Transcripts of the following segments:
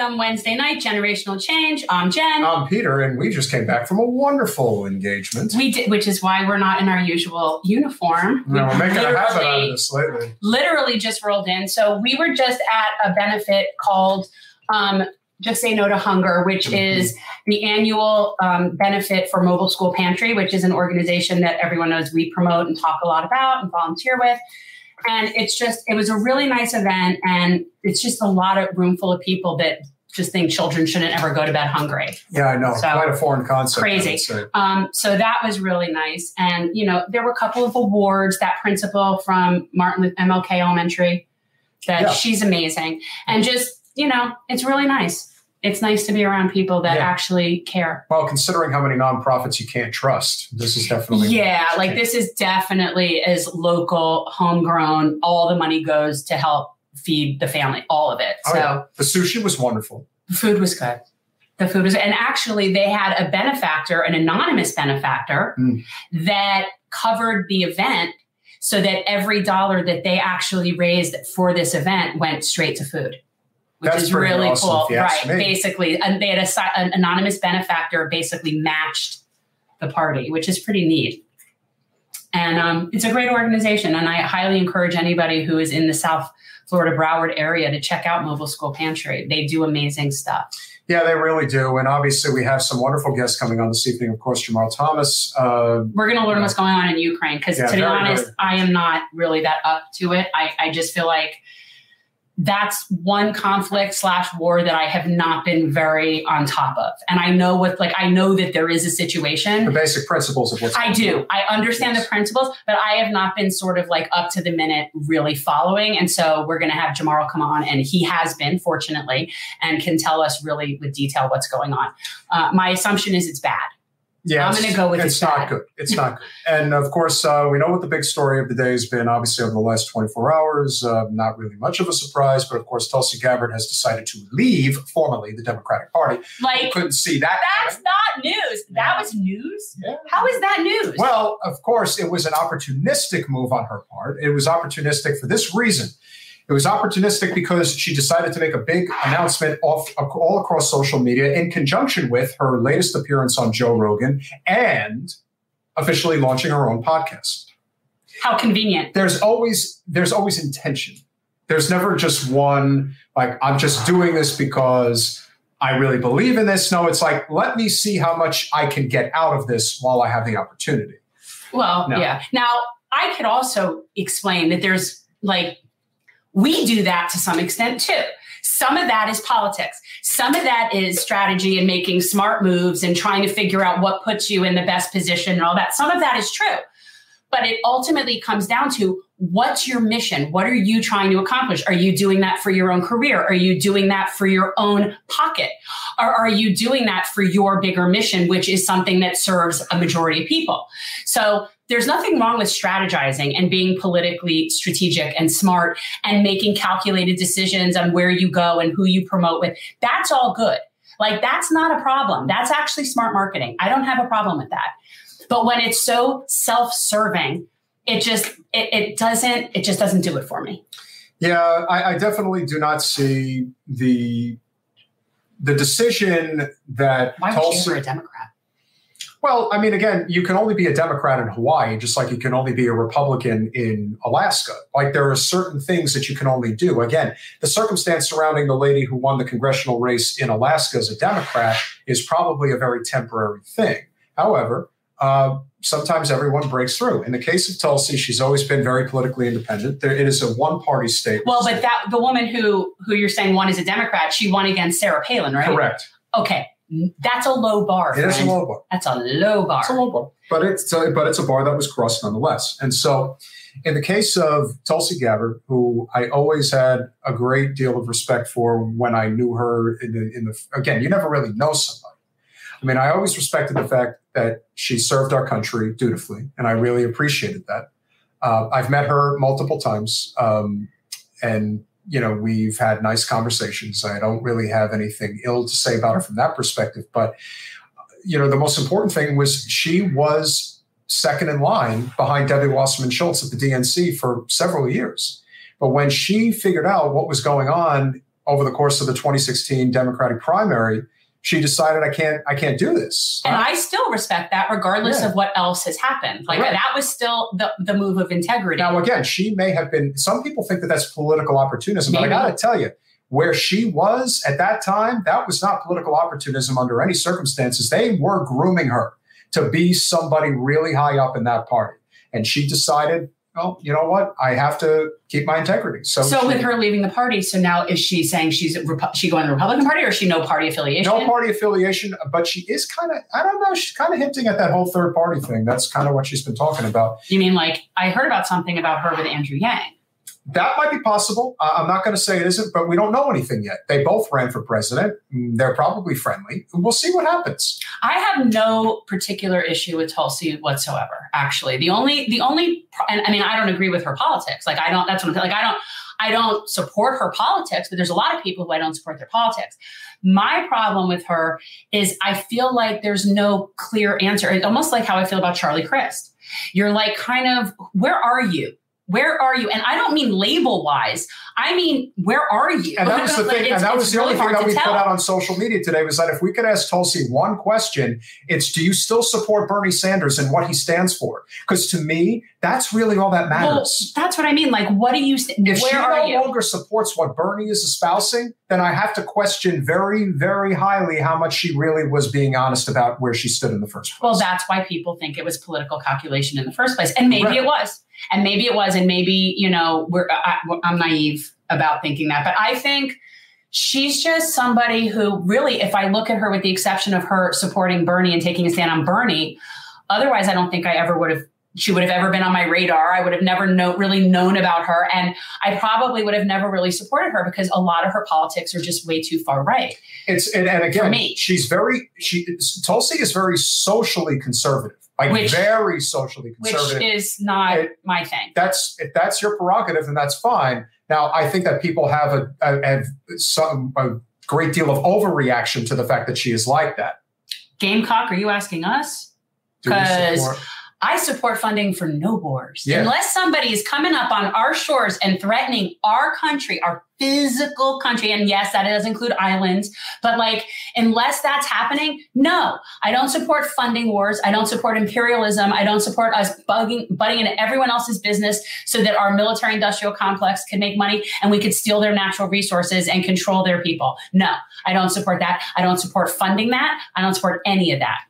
Welcome Wednesday night, Generational Change. I'm Jen. I'm Peter, and we just came back from a wonderful engagement. we did, which is why we're not in our usual uniform. no, we're making a habit out of this lately. literally just rolled in. So we were just at a benefit called um, Just Say No to Hunger, which Mhm. is the annual um, benefit for Mobile School Pantry, which is an organization that everyone knows we promote and talk a lot about and volunteer with. And it's just, it was a really nice event. And it's just a lot of room full of people that just think children shouldn't ever go to bed hungry. Yeah, I know. So, Quite a foreign concept. Crazy. Um, so that was really nice. And, you know, there were a couple of awards. That principal from Martin Luther MLK Elementary, that Yeah. she's amazing. And just, you know, it's really nice. It's nice to be around people that Yeah. actually care. Well, considering how many nonprofits you can't trust, this is definitely. Yeah, like this is definitely as local, homegrown. All the money goes to help feed the family, all of it. Oh, so yeah. The sushi was wonderful. the food was good. The food was, and actually, they had a benefactor, an anonymous benefactor, Mm. that covered the event so that every dollar that they actually raised for this event went straight to food, which That's is really awesome, cool. if you ask Right. me. Basically, and they had a, an anonymous benefactor basically matched the party, which is pretty neat. And um, it's a great organization, and I highly encourage anybody who is in the South Florida Broward area to check out Mobile School Pantry. They do amazing stuff. Yeah, they really do. And obviously, we have some wonderful guests coming on this evening. Of course, Jamal Thomas. Uh, We're going to learn what's going on in Ukraine because, Yeah, to be honest, good. I am not really that up to it. I, I just feel like that's one conflict slash war that I have not been very on top of. And I know what, like, I know that there is a situation. the basic principles of what's I do. I understand Yes. the principles, but I have not been sort of like up to the minute really following. And so we're going to have Jamaro come on, and he has been, fortunately, and can tell us really with detail what's going on. Uh, my assumption is it's bad. Yeah, I'm it's- gonna go with it's it's not bad. good. It's not good. And of course, uh, we know what the big story of the day has been. Obviously, over the last 24 hours, uh, not really much of a surprise. But of course, Tulsi Gabbard has decided to leave formally the Democratic Party. Like, Couldn't see that. that's coming. not news. That was news. Yeah. How is that news? Well, of course, it was an opportunistic move on her part. It was opportunistic for this reason. It was opportunistic because she decided to make a big announcement off all across social media in conjunction with her latest appearance on Joe Rogan and officially launching her own podcast. How convenient. There's always there's always intention. There's never just one like I'm just doing this because I really believe in this. No, it's like let me see how much I can get out of this while I have the opportunity. Well, yeah. Now, I could also explain that there's like, we do that to some extent too. Some of that is politics. Some of that is strategy and making smart moves and trying to figure out what puts you in the best position and all that. Some of that is true. But it ultimately comes down to what's your mission? What are you trying to accomplish? Are you doing that for your own career? Are you doing that for your own pocket? Or are you doing that for your bigger mission, which is something that serves a majority of people? So there's nothing wrong with strategizing and being politically strategic and smart and making calculated decisions on where you go and who you promote with. That's all good. Like that's not a problem. That's actually smart marketing. I don't have a problem with that. But when it's so self-serving, it just it, it doesn't it just doesn't do it for me. Yeah, I, I definitely do not see the the decision that Why would you a Democrat? Well, I mean, again, you can only be a Democrat in Hawaii, just like you can only be a Republican in Alaska. Like there are certain things that you can only do. Again, the circumstance surrounding the lady who won the congressional race in Alaska as a Democrat is probably a very temporary thing. However, uh, sometimes everyone breaks through. In the case of Tulsi, she's always been very politically independent. There, it is a one-party state. Well, but that the woman who who you're saying won is a Democrat, she won against Sarah Palin, right? correct. Okay. That's a low bar. It is a low bar. That's a low bar. It's a low bar, but it's a, but it's a bar that was crossed nonetheless. And so, in the case of Tulsi Gabbard, who I always had a great deal of respect for when I knew her in the in the again, you never really know somebody. I mean, I always respected the fact that she served our country dutifully, and I really appreciated that. Uh, I've met her multiple times, um, and you know we've had nice conversations. I don't really have anything ill to say about her from that perspective, but you know the most important thing was she was second in line behind Debbie Wasserman Schultz at the DNC for several years. But when she figured out what was going on over the course of the 2016 Democratic primary, she decided I can't I can't do this. And I still respect that regardless Yeah. of what else has happened. Like Right. that was still the, the move of integrity. Now, again, she may have been, some people think that that's political opportunism, but I got to tell you, where she was at that time, that was not political opportunism under any circumstances. They were grooming her to be somebody really high up in that party. And she decided, well, you know what? I have to keep my integrity. So, so she- with her leaving the party, so now is she saying she's Repu- she going to the Republican Party or is she no party affiliation? no party affiliation, but she is kind of, I don't know, she's kind of hinting at that whole third party thing. That's kind of what she's been talking about. You mean like I heard about something about her with Andrew Yang? That might be possible. Uh, I'm not going to say it isn't, but we don't know anything yet. They both ran for president. Mm, They're probably friendly. We'll see what happens. I have no particular issue with Tulsi whatsoever. Actually, the only the only and I mean I don't agree with her politics. Like I don't. That's what I'm like. I don't. I don't support her politics, but there's a lot of people who I don't support their politics. My problem with her is I feel like there's no clear answer. It's almost like how I feel about Charlie Crist. You're like kind of where are you? Where are you? And I don't mean label wise. I mean where are you? And that was the Like, thing. And that was the really only thing that we tell. put out on social media today was that if we could ask Tulsi one question, it's do you still support Bernie Sanders and what he stands for? Because to me, that's really all that Well, matters. that's what I mean. Like, what do you? St- if where she no you? longer supports what Bernie is espousing, then I have to question very, very highly how much she really was being honest about where she stood in the first place. Well, that's why people think it was political calculation in the first place, and maybe Right. it was, and maybe it was, and maybe you know we're I, I'm naive about thinking that, but I think she's just somebody who really, if I look at her with the exception of her supporting Bernie and taking a stand on Bernie, otherwise I don't think I ever would have. She would have ever been on my radar. I would have never know, really known about her, and I probably would have never really supported her because a lot of her politics are just way too far right. It's and, and again, me. she's very she Tulsi is very socially conservative, like Which- very socially conservative, which is not It- my thing. that's if that's your prerogative, then that's fine. Now, I think that people have a, a, have some a great deal of overreaction to the fact that she is like that. Gamecock, are you asking us? Do we 'Cause- support- I support funding for no borders. Yeah. Unless somebody is coming up on our shores and threatening our country, our physical country, and yes, that does include islands, but like, unless that's happening, no, I don't support funding wars. I don't support imperialism. I don't support us bugging, butting into everyone else's business so that our military industrial complex can make money and we could steal their natural resources and control their people. No, I don't support that. I don't support funding that. I don't support any of that.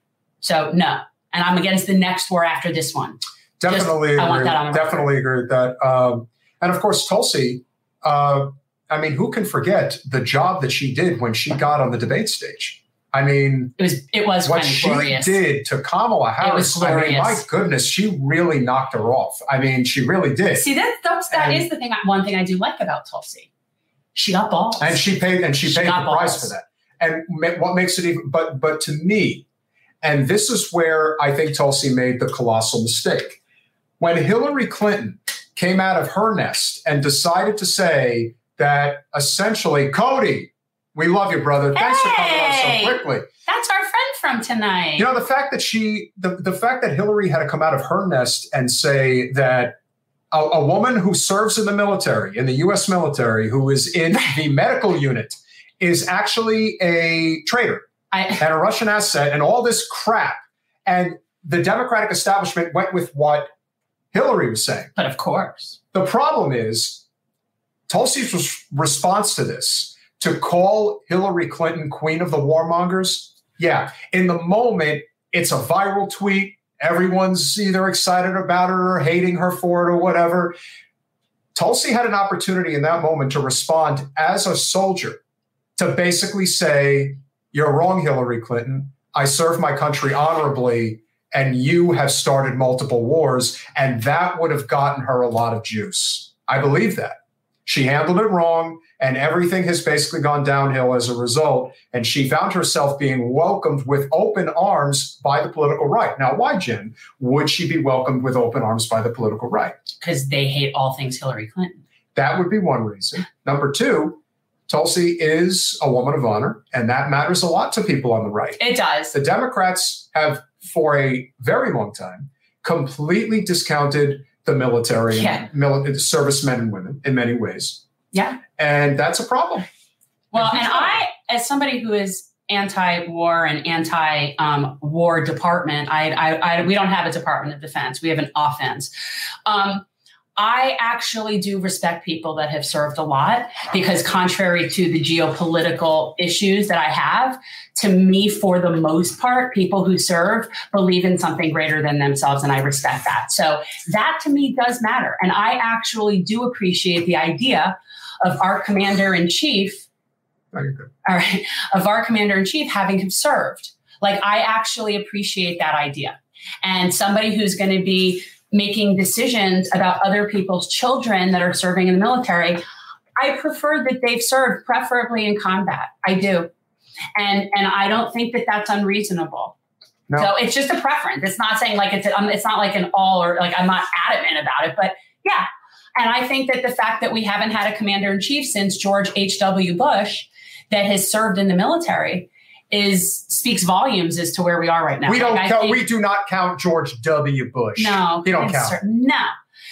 So, no. And I'm against the next war after this one. definitely I want agree, that on the record. definitely agree with that. Um, and of course, Tulsi. Uh, I mean, who can forget the job that she did when she got on the debate stage? I mean, It was it was what she glorious. did to Kamala Harris. I mean, my goodness, she really knocked her off. I mean, she really did. See that that's that is the thing. One thing I do like about Tulsi, she got balls. and she paid and she, She paid the got price for that and what makes it even but but to me and this is where i think tulsi made the colossal mistake when hillary clinton came out of her nest and decided to say that essentially cody we love you brother. Thanks for coming on so quickly. That's our friend from tonight. you know the fact that she the, the fact that hillary had to come out of her nest and say that a, a woman who serves in the military in the us military who is in the medical unit is actually a traitor I, and a russian asset and all this crap. And the democratic establishment went with what hillary was saying. But of course, the problem is Tulsi's res- response to this to call Hillary Clinton queen of the warmongers. Yeah, in the moment, it's a viral tweet. Everyone's either excited about it or hating her for it or whatever. Tulsi had an opportunity in that moment to respond as a soldier to basically say, You're wrong, Hillary Clinton. I serve my country honorably, and you have started multiple wars. And that would have gotten her a lot of juice. I believe that. She handled it wrong, and everything has basically gone downhill as a result. And she found herself being welcomed with open arms by the political right. Now, why, Jen, would she be welcomed with open arms by the political right? because they hate all things Hillary Clinton. That would be one reason. Number two, Tulsi is a woman of honor, and that matters a lot to people on the right. It does. The Democrats have, for a very long time, completely discounted the military, Yeah. and mili- servicemen and women in many ways. Yeah. And that's a problem. Well, And I, as somebody who is anti-war and anti-war department, I, I, I, we don't have a Department of Defense. We have an offense. Um, I actually do respect people that have served a lot because, contrary to the geopolitical issues that I have, to me, for the most part, people who serve believe in something greater than themselves, and I respect that. So that to me does matter, and I actually do appreciate the idea of our commander in chief No, you're good. all right, of our commander in chief having served. Like, I actually appreciate that idea. And somebody who's going to be making decisions about other people's children that are serving in the military, I prefer that they've served, preferably in combat. I do. And, and I don't think that that's unreasonable. No. So it's just a preference. It's not saying like it's um, it's not like an all or like I'm not adamant about it, but yeah. And I think that the fact that we haven't had a commander in chief since George H.W. Bush that has served in the military is speaks volumes as to where we are right now. we don't Like, count, think- we do not count George W. Bush. no, He don't count. cer- No.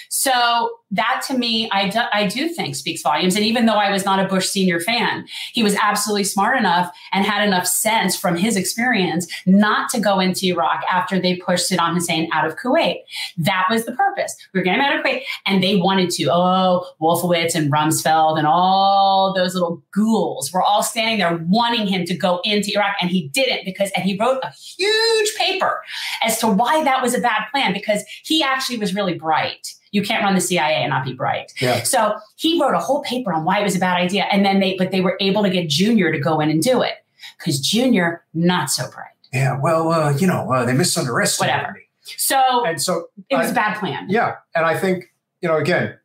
So that to me, I do, I do think speaks volumes. And even though I was not a Bush senior fan, he was absolutely smart enough and had enough sense from his experience not to go into Iraq after they pushed Saddam Hussein out of Kuwait. That was the purpose. We were getting out of Kuwait, and they wanted to. Oh, Wolfowitz and Rumsfeld and all those little ghouls were all standing there wanting him to go into Iraq, and he didn't because, and he wrote a huge paper as to why that was a bad plan because he actually was really bright. You can't run the CIA and not be bright. Yeah. So he wrote a whole paper on why it was a bad idea. And then they, but they were able to get Junior to go in and do it because Junior, not so bright. Yeah, well, uh, you know, uh, they misunderestimated Whatever. me. So And so, it was I- a bad plan. yeah, and I think, you know, again,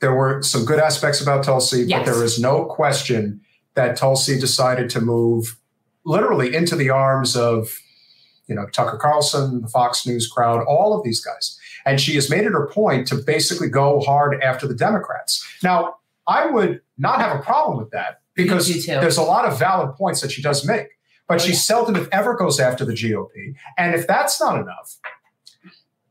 there were some good aspects about Tulsi, Yes. but there is no question that Tulsi decided to move literally into the arms of, you know, Tucker Carlson, the Fox News crowd, all of these guys. And she has made it her point to basically go hard after the Democrats. Now, I would not have a problem with that because there's a lot of valid points that she does make. But Oh, she yeah. seldom, if ever, goes after the GOP. And if that's not enough,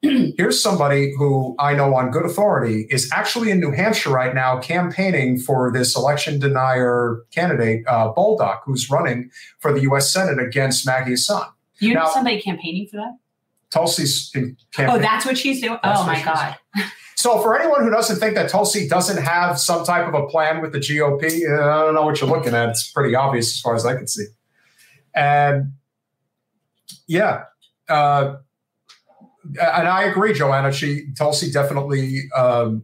here's somebody who I know on good authority is actually in New Hampshire right now campaigning for this election denier candidate, uh, Bolduc, who's running for the U.S. Senate against Maggie Hassan. You know Now- somebody campaigning for that? Tulsi's in Oh, that's what she's doing? That's oh my God. so for anyone who doesn't think that Tulsi doesn't have some type of a plan with the GOP, uh, I don't know what you're looking at. It's pretty obvious as far as I can see. And yeah, uh, and I agree, Joanna. She Tulsi definitely, um,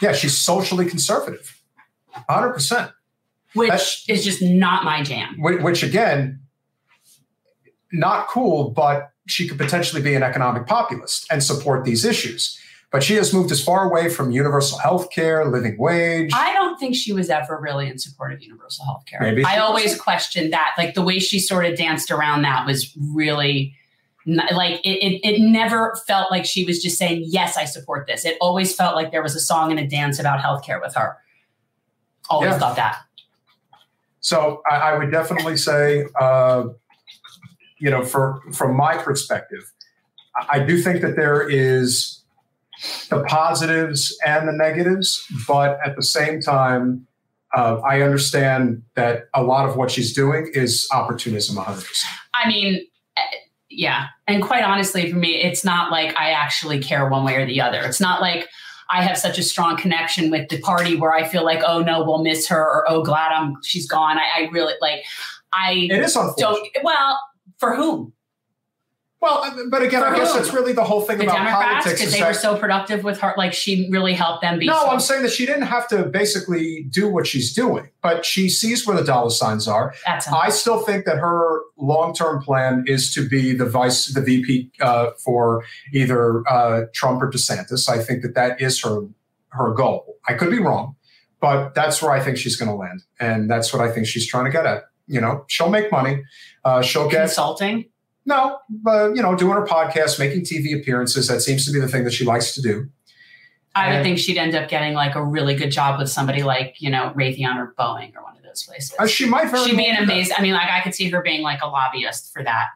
yeah, she's socially conservative, hundred percent. Which That's- is just not my jam. Which, which again, not cool, but she could potentially be an economic populist and support these issues. But she has moved as far away from universal health care, living wage. I don't think she was ever really in support of universal health care. Maybe I always questioned that. Like the way she sort of danced around that was really like it, it, it never felt like she was just saying, Yes, I support this. It always felt like there was a song and a dance about healthcare with her. Always Yeah. thought that. So I, I would definitely say, uh, you know, for from my perspective, I, do think that there is the positives and the negatives, but at the same time, uh, I understand that a lot of what she's doing is opportunism, 100. percent I mean, eh, yeah. And quite honestly, for me, it's not like I actually care one way or the other. It's not like I have such a strong connection with the party where I feel like, oh no, we'll miss her, or oh glad I'm she's gone. I, I really like. I It is unfortunate. don't. Well, for whom? Well, but again, For I guess that's really the whole thing The about Democrats politics. because they were so productive with her. Like she really helped them be. no, so- I'm saying that she didn't have to basically do what she's doing, but she sees where the dollar signs are. That's I still think that her long-term plan is to be the vice, the VP uh, for either uh, Trump or DeSantis. I think that that is her her goal. I could be wrong, but that's where I think she's going to land, and that's what I think she's trying to get at. You know, she'll make money. Uh, she'll get consulting. no, but you know, doing her podcast, making TV appearances. That seems to be the thing that she likes to do. I would And- think she'd end up getting like a really good job with somebody like you know Raytheon or Boeing or one of those places. Uh, she might. She'd be an amazing. I mean, like I could see her being like a lobbyist for that.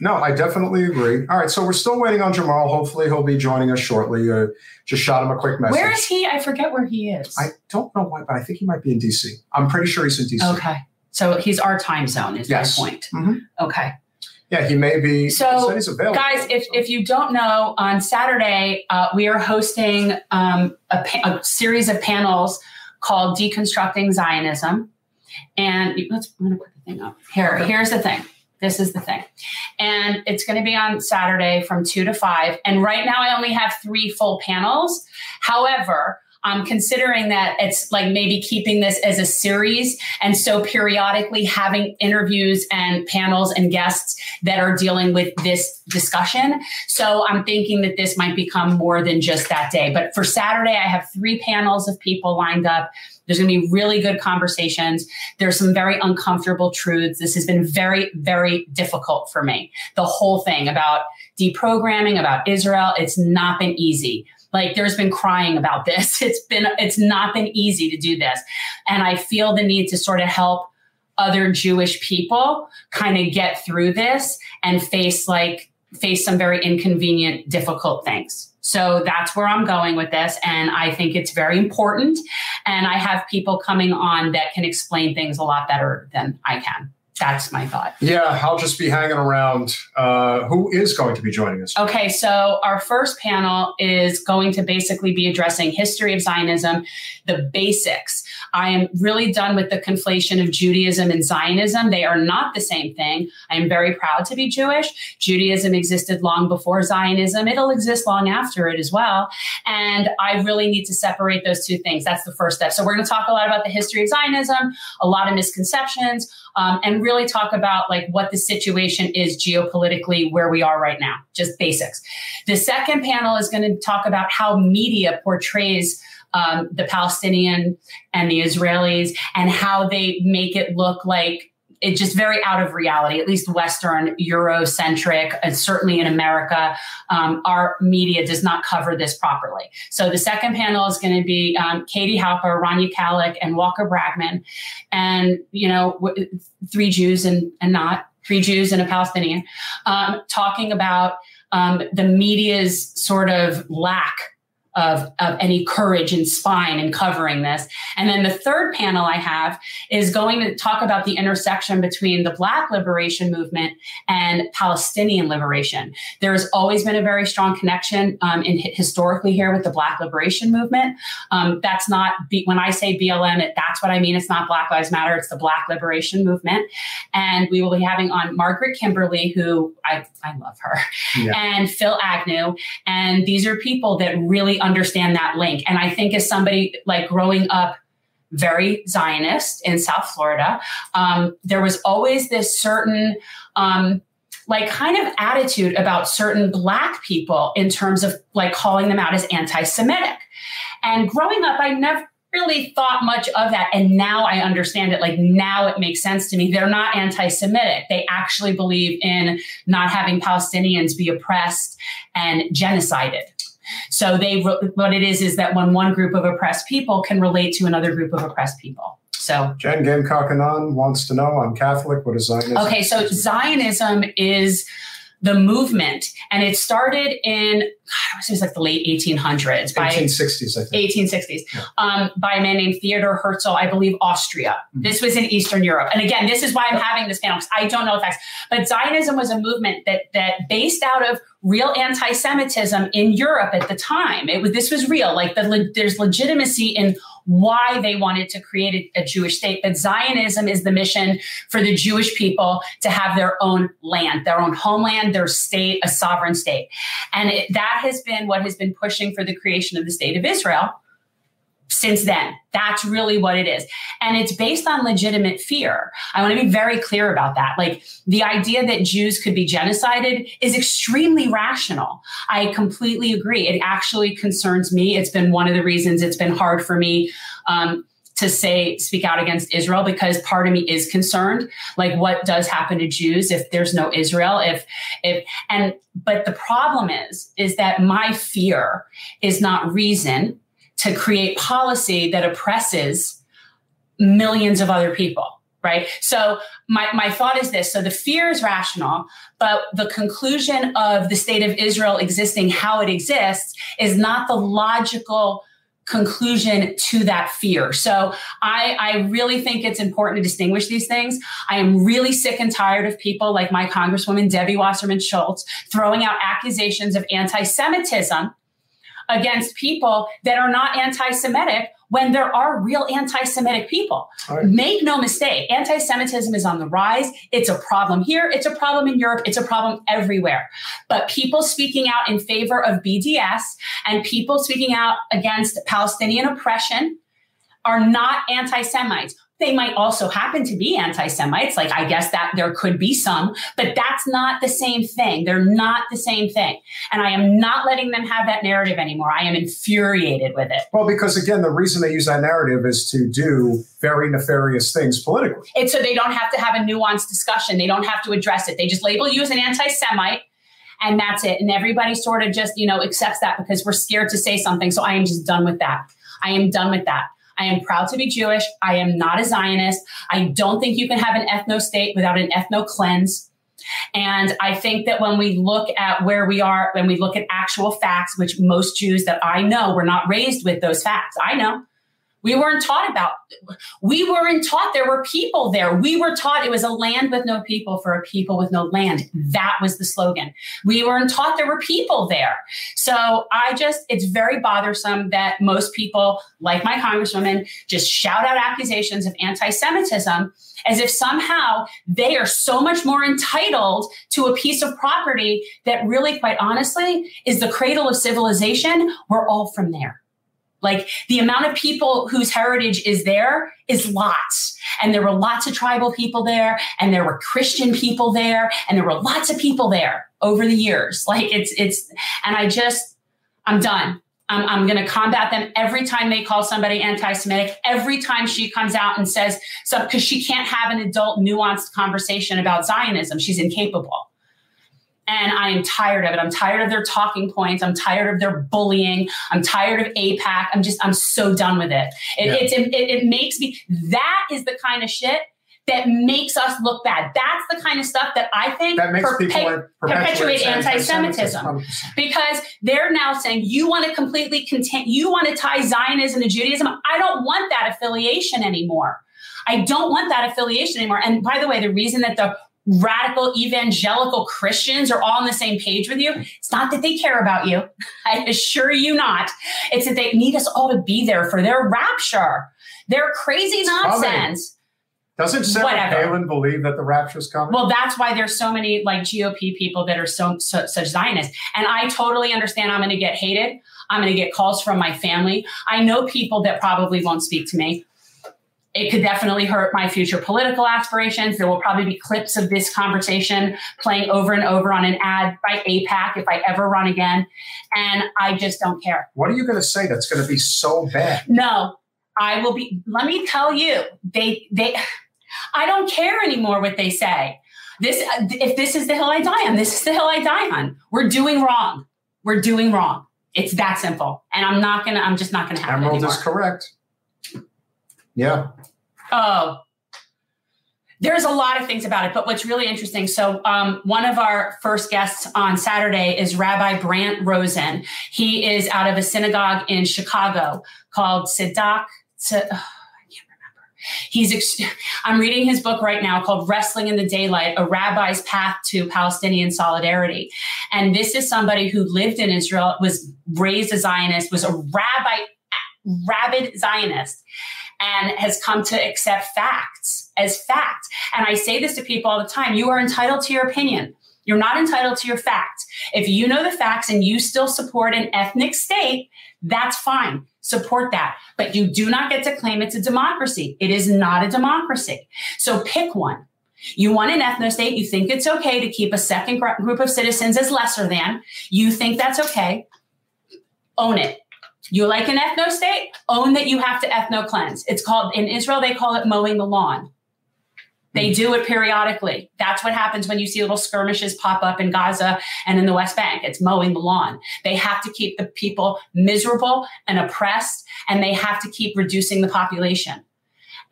No, I definitely agree. All right, so we're still waiting on Jamal. Hopefully, he'll be joining us shortly. Uh, just shot him a quick message. Where is he? I forget where he is. I don't know why, but I think he might be in DC. I'm pretty sure he's in DC. Okay. So he's our time zone, is Yes. my point. Mhm. Okay. Yeah, he may be. So, he's available. Guys, if, if you don't know, on Saturday, uh, we are hosting um, a, pa- a series of panels called Deconstructing Zionism. And let's, I'm going to put the thing up. Here, Okay. here's the thing. This is the thing. And it's going to be on Saturday from 2 to 5. And right now, I only have three full panels. However, I'm considering that it's like maybe keeping this as a series. And so periodically having interviews and panels and guests that are dealing with this discussion. So I'm thinking that this might become more than just that day. But for Saturday, I have three panels of people lined up. There's going to be really good conversations. There's some very uncomfortable truths. This has been very, very difficult for me. The whole thing about deprogramming, about Israel, it's not been easy. Like there's been crying about this. It's been, it's not been easy to do this. And I feel the need to sort of help other Jewish people kind of get through this and face like, face some very inconvenient, difficult things. So that's where I'm going with this. And I think it's very important. And I have people coming on that can explain things a lot better than I can. That's my thought. yeah, I'll just be hanging around. Uh, who is going to be joining us? Okay, so our first panel is going to basically be addressing history of Zionism, the basics. I am really done with the conflation of Judaism and Zionism. They are not the same thing. I am very proud to be Jewish. Judaism existed long before Zionism. It'll exist long after it as well. And I really need to separate those two things. That's the first step. So we're going to talk a lot about the history of Zionism, a lot of misconceptions, um, and really talk about like what the situation is geopolitically where we are right now, just basics. The second panel is going to talk about how media portrays um, the Palestinian and the Israelis and how they make it look like it's just very out of reality, at least Western, Eurocentric, and certainly in America, um, our media does not cover this properly. So the second panel is going to be um, Katie Halper, Rania Khalek, and Walker Bragman, and you know, w- three Jews and, and not three Jews and a Palestinian, um, talking about um, the media's sort of lack of, of any courage and spine in covering this. And then the third panel I have is going to talk about the intersection between the Black liberation movement and Palestinian liberation. There has always been a very strong connection um, in historically here with the Black liberation movement. Um, that's not when I say BLM, it, that's what I mean. It's not Black Lives Matter. It's the Black liberation movement. And we will be having on Margaret Kimberly, who I, I love her, Yeah. and Phil Agnew. And these are people that really understand that link. And I think as somebody like growing up very Zionist in South Florida, um, there was always this certain, um, like kind of attitude about certain black people in terms of like calling them out as anti-Semitic. And growing up, I never really thought much of that. And now I understand it. Like now it makes sense to me. They're not anti-Semitic. They actually believe in not having Palestinians be oppressed and genocided. So they what it is is that when one group of oppressed people can relate to another group of oppressed people. So Jen Gamecock Anon wants to know I'm Catholic. What is Zionism? okay, so Zionism is the movement, and it started in God, it was like the late 1800s by 1860s, I think. 1860s Yeah. um, by a man named Theodor Herzl, I believe Austria. Mhm. This was in Eastern Europe. And again, this is why I'm having this panel because I don't know the facts. But Zionism was a movement that that based out of real anti-Semitism in Europe at the time. It was this was real. Like the, there's legitimacy in why they wanted to create a, a Jewish state. But Zionism is the mission for the Jewish people to have their own land, their own homeland, their state, a sovereign state. And it, that has been what has been pushing for the creation of the state of Israel since then. That's really what it is. And it's based on legitimate fear. I want to be very clear about that. Like the idea that Jews could be genocided is extremely rational. I completely agree. It actually concerns me. It's been one of the reasons it's been hard for me. Um, to say speak out against Israel because part of me is concerned like what does happen to Jews if there's no Israel if if and but the problem is is that my fear is not reason to create policy that oppresses millions of other people right? So my, my thought is this. So the fear is rational, but the conclusion of the state of Israel existing how it exists is not the logical conclusion to that fear. So I, I really think it's important to distinguish these things. I am really sick and tired of people like my Congresswoman Debbie Wasserman Schultz throwing out accusations of anti-Semitism against people that are not anti-Semitic when there are real anti Semitic people. Right. Make no mistake, anti Semitism is on the rise. It's a problem here, it's a problem in Europe, it's a problem everywhere. But people speaking out in favor of BDS and people speaking out against Palestinian oppression are not anti Semites. They might also happen to be anti Semites. Like, I guess that there could be some, but that's not the same thing. They're not the same thing. And I am not letting them have that narrative anymore. I am infuriated with it. Well, because again, the reason they use that narrative is to do very nefarious things politically. It's so they don't have to have a nuanced discussion, they don't have to address it. They just label you as an anti Semite and that's it. And everybody sort of just, you know, accepts that because we're scared to say something. So I am just done with that. I am done with that. I am proud to be Jewish. I am not a Zionist. I don't think you can have an ethno state without an ethno cleanse. And I think that when we look at where we are, when we look at actual facts, which most Jews that I know were not raised with those facts, I know we weren't taught about, we weren't taught there were people there. We were taught it was a land with no people for a people with no land. That was the slogan. We weren't taught there were people there. So I just, it's very bothersome that most people, like my congresswoman, just shout out accusations of anti Semitism as if somehow they are so much more entitled to a piece of property that really, quite honestly, is the cradle of civilization. We're all from there. Like the amount of people whose heritage is there is lots. And there were lots of tribal people there, and there were Christian people there, and there were lots of people there over the years. Like it's, it's, and I just, I'm done. I'm, I'm going to combat them every time they call somebody anti Semitic, every time she comes out and says, so, because she can't have an adult, nuanced conversation about Zionism. She's incapable. And I am tired of it. I'm tired of their talking points. I'm tired of their bullying. I'm tired of AIPAC. I'm just, I'm so done with it. It, yeah. it, it, it makes me, that is the kind of shit that makes us look bad. That's the kind of stuff that I think that perpe- perpetuate anti-Semitism because they're now saying you want to completely contain, you want to tie Zionism to Judaism. I don't want that affiliation anymore. I don't want that affiliation anymore. And by the way, the reason that the radical evangelical Christians are all on the same page with you. It's not that they care about you. I assure you not. It's that they need us all to be there for their rapture. Their crazy nonsense. Doesn't Sarah Whatever. Palin believe that the rapture is coming? Well, that's why there's so many like GOP people that are so, so such Zionists. And I totally understand I'm going to get hated. I'm going to get calls from my family. I know people that probably won't speak to me it could definitely hurt my future political aspirations. There will probably be clips of this conversation playing over and over on an ad by AIPAC if I ever run again. And I just don't care. What are you going to say that's going to be so bad? No, I will be, let me tell you, they, they, I don't care anymore what they say. This, if this is the hill I die on, this is the hill I die on. We're doing wrong. We're doing wrong. It's that simple. And I'm not going to, I'm just not going to have Emerald it is correct. Yeah. Oh, there's a lot of things about it, but what's really interesting. So, um, one of our first guests on Saturday is Rabbi Brant Rosen. He is out of a synagogue in Chicago called Tzedek. He's, ex- I'm reading his book right now called Wrestling in the Daylight, A Rabbi's Path to Palestinian Solidarity. And this is somebody who lived in Israel, was raised a Zionist, was a rabbi, rabid Zionist and has come to accept facts as fact. And I say this to people all the time you are entitled to your opinion. You're not entitled to your facts. If you know the facts and you still support an ethnic state, that's fine. Support that. But you do not get to claim it's a democracy. It is not a democracy. So pick one. You want an ethno state. You think it's okay to keep a second group of citizens as lesser than. You think that's okay. Own it. You like an ethno state? Own that you have to ethno cleanse. It's called, in Israel, they call it mowing the lawn. They hmm. do it periodically. That's what happens when you see little skirmishes pop up in Gaza and in the West Bank. It's mowing the lawn. They have to keep the people miserable and oppressed, and they have to keep reducing the population.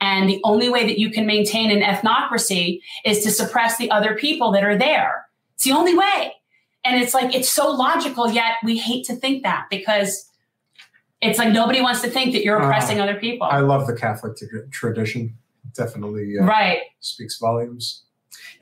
And the only way that you can maintain an ethnocracy is to suppress the other people that are there. It's the only way. And it's like, it's so logical, yet we hate to think that because it's like nobody wants to think that you're Uh, oppressing other people. I love the Catholic t- tradition. Definitely uh, right. speaks volumes.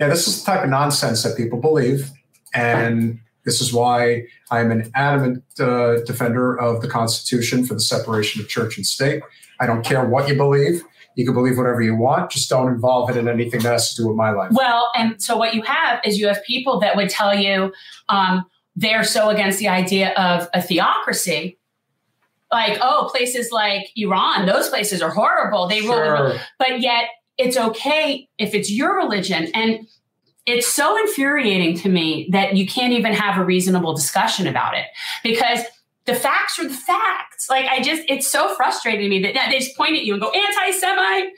Yeah, this is the type of nonsense that people believe. And this is why I'm an adamant uh, defender of the Constitution for the separation of church and state. I don't care what you believe. You can believe whatever you want, just don't involve it in anything that has to do with my life. Well, and so what you have is you have people that would tell you um, they're so against the idea of a theocracy. Like, oh, places like Iran, those places are horrible. They rule, Sure. but yet it's okay if it's your religion. And it's so infuriating to me that you can't even have a reasonable discussion about it because the facts are the facts. Like, I just, it's so frustrating to me that, that they just point at you and go, anti Semite.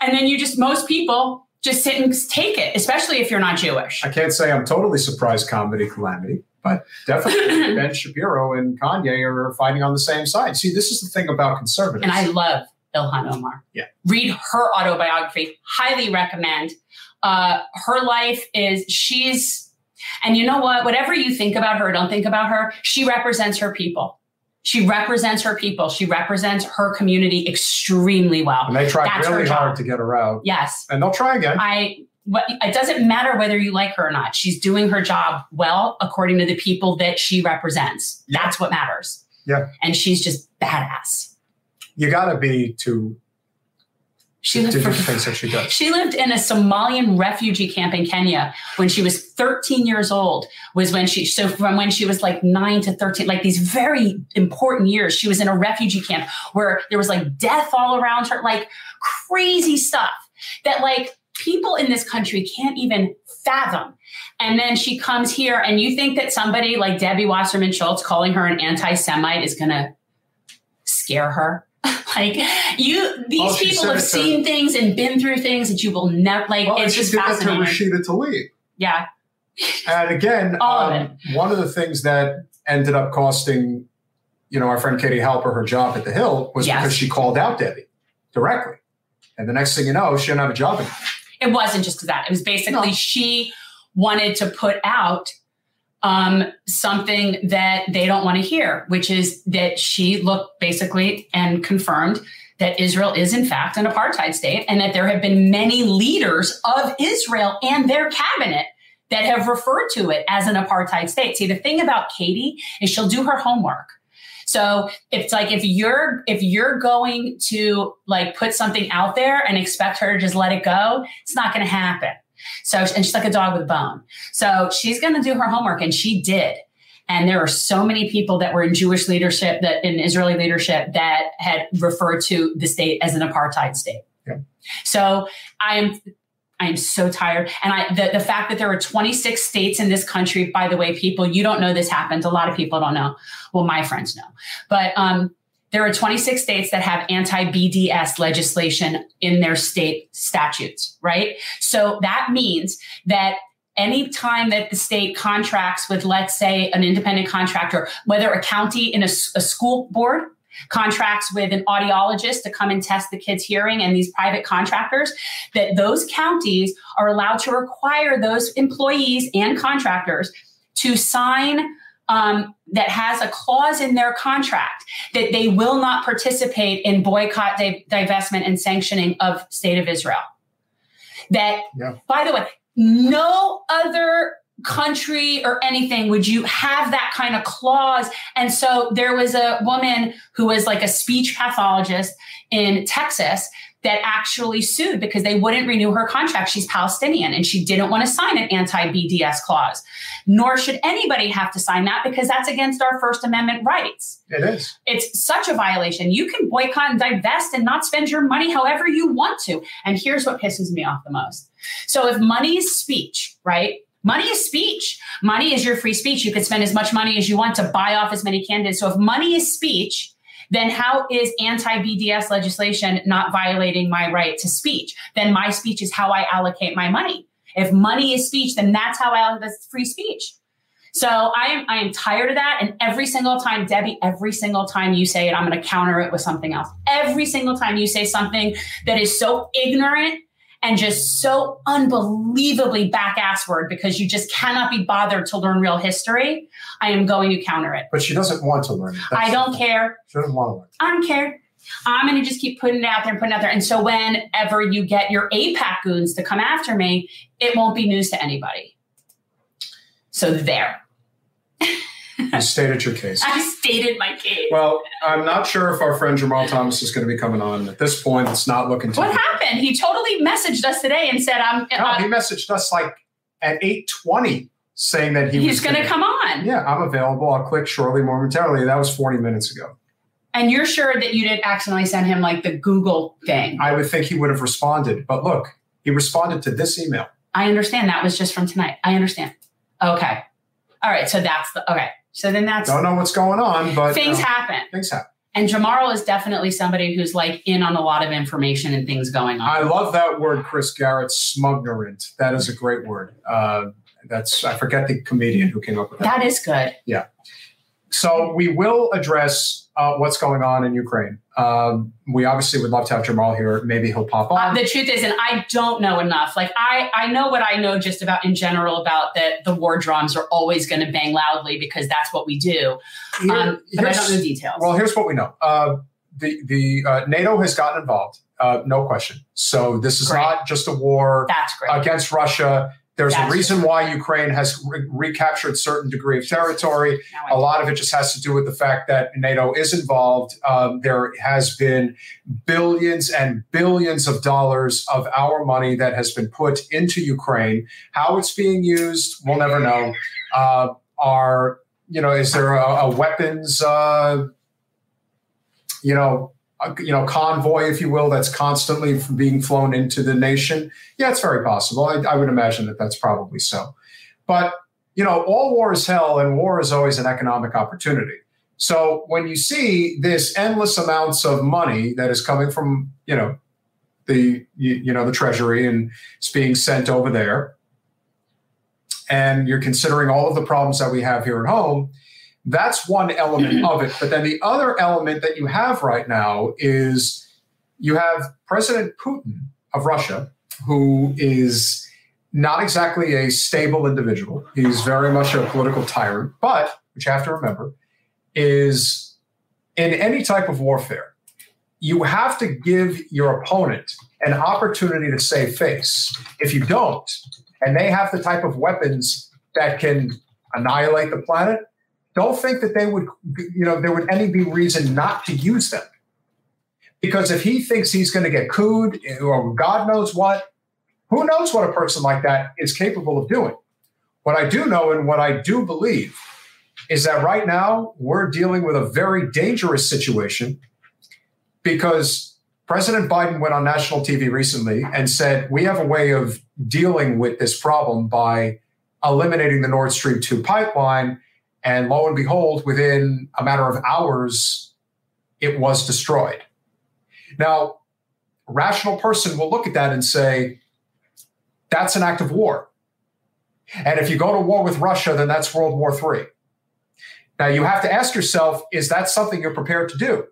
And then you just, most people just sit and take it, especially if you're not Jewish. I can't say I'm totally surprised comedy calamity, but definitely Ben Shapiro and Kanye are fighting on the same side. See, this is the thing about conservatives. And I love Ilhan Omar. Yeah. Read her autobiography. Highly recommend. Uh, her life is she's, and you know what? Whatever you think about her, don't think about her. She represents her people. She represents her people. She represents her community extremely well. and they tried That's really hard to get her out. Yes, And they'll try again. I. What, it doesn't matter whether you like her or not. She's doing her job well according to the people that she represents. That's what matters. Yeah. And she's just badass. You got to be to, She lived for things that she does. She lived in a Somalian refugee camp in Kenya when she was 13 years old. Was when she so from when she was like nine to 13, like these very important years. She was in a refugee camp where there was like death all around her, like crazy stuff that like people in this country can't even fathom. And then she comes here, and you think that somebody like Debbie Wasserman Schultz calling her an anti-Semite is gonna scare her? like you, these Oh, people have it to- seen things and been through things that you will never like. Well, it's she just did that to fascinating. Rashida Tlaib. yeah, And again, All of um, one of the things that ended up costing, you know, our friend Katie Halper her job at the Hill was Yes. because she called out Debbie directly. And the next thing you know, she didn't have a job anymore. It wasn't just because that. It was basically No. she wanted to put out um, something that they don't want to hear, which is that she looked basically and confirmed that Israel is in fact an apartheid state and that there have been many leaders of Israel and their cabinet that have referred to it as an apartheid state. See, the thing about Katie is she'll do her homework. So it's like if you're if you're going to like put something out there and expect her to just let it go, it's not going to happen. So and she's like a dog with a bone. So she's going to do her homework, and she did. And there are so many people that were in Jewish leadership, that in Israeli leadership, that had referred to the state as an apartheid state. Yeah. So I am I am so tired. And I the, the fact that there are 26 states in this country, by the way, people, you don't know this happened. A lot of people don't know. Well, my friends know. But um, there are 26 states that have anti-BDS legislation in their state statutes, right? So that means that any time that the state contracts with, let's say, an independent contractor, whether a county in a school board contracts with an audiologist to come and test the kid's hearing and these private contractors, that those counties are allowed to require those employees and contractors to sign um, that has a clause in their contract that they will not participate in boycott, di- divestment, and sanctioning of State of Israel. That, Yeah. by the way, no other country or anything would you have that kind of clause. And so there was a woman who was like a speech pathologist in Texas that actually sued because they wouldn't renew her contract. She's Palestinian and she didn't want to sign an anti BDS clause. Nor should anybody have to sign that because that's against our First Amendment rights. It is. It's such a violation. You can boycott and divest and not spend your money however you want to. And here's what pisses me off the most. So if money is speech, right? Money is speech. Money is your free speech. You can spend as much money as you want to buy off as many candidates. So if money is speech, then how is anti BDS legislation not violating my right to speech? Then my speech is how I allocate my money. If money is speech, then that's how I allocate free speech. So I am I am tired of that. And every single time, Debbie, every single time you say it, I'm going to counter it with something else. Every single time you say something that is so ignorant and just so unbelievably back ass word because you just cannot be bothered to learn real history, I am going to counter it. But she doesn't want to learn it. I don't care. She doesn't want to learn. I don't care. I'm going to just keep putting it out there and putting it out there. And so whenever you get your AIPAC goons to come after me, it won't be news to anybody. So there. You stated your case. I stated my case. Well, I'm not sure if our friend Jamarl Thomas is going to be coming on. At this point, it's not looking what good. happened? He totally messaged us today and said, "I'm." No, uh, he messaged us like at 8:20 saying that he he's was going to come on. Yeah, I'm available. I'll click shortly momentarily. That was 40 minutes ago. And you're sure that you didn't accidentally send him like the Google thing? I would think he would have responded, but look, he responded to this email. I understand that was just from tonight. I understand. Okay. All right. So that's the okay. So then that's Don't know what's going on, but things uh, happen. things happen. And Jamarl is definitely somebody who's like in on a lot of information and things going on. I love that word, Chris Garrett, smugnerant. That is a great word. Uh, that's I forget the comedian who came up with that. that is good. Yeah. So we will address uh, what's going on in Ukraine. Um, we obviously would love to have Jamarl here. Maybe he'll pop Uh, on. the truth is, and I don't know enough. Like I, I know what I know just about in general about that the war drums are always going to bang loudly because that's what we do. Here- Um, but I don't know details. Well, here's what we know. Uh, the the uh, NATO has gotten involved, uh, no question. So this is Great. not just a war against Russia. There's That's a reason why Ukraine has re- recaptured certain degree of territory. A lot of it just has to do with the fact that NATO is involved. Um, there has been billions and billions of dollars of our money that has been put into Ukraine. How it's being used, we'll never know. Uh, are you know, is there a, a weapons, uh, you know, you know, convoy, if you will, that's constantly being flown into the nation? Yeah, it's very possible. I, I would imagine that that's probably so. But you know, all war is hell, and war is always an economic opportunity. So when you see this endless amounts of money that is coming from, you know, the you, you know the treasury and it's being sent over there, and you're considering all of the problems that we have here at home, that's one element of it. But then the other element that you have right now is you have President Putin of Russia, who is not exactly a stable individual. He's very much a political tyrant, but which you have to remember is in any type of warfare, you have to give your opponent an opportunity to save face. If you don't, and they have the type of weapons that can annihilate the planet, don't think that they would, you know, there would any be reason not to use them. Because if he thinks he's going to get cooed or God knows what, who knows what a person like that is capable of doing? What I do know and what I do believe is that right now we're dealing with a very dangerous situation because President Biden went on national TV recently and said, We have a way of dealing with this problem by eliminating the Nord Stream 2 pipeline. And lo and behold, within a matter of hours, it was destroyed. Now, a rational person will look at that and say, that's an act of war. And if you go to war with Russia, then that's World War III. Now, you have to ask yourself, is that something you're prepared to do?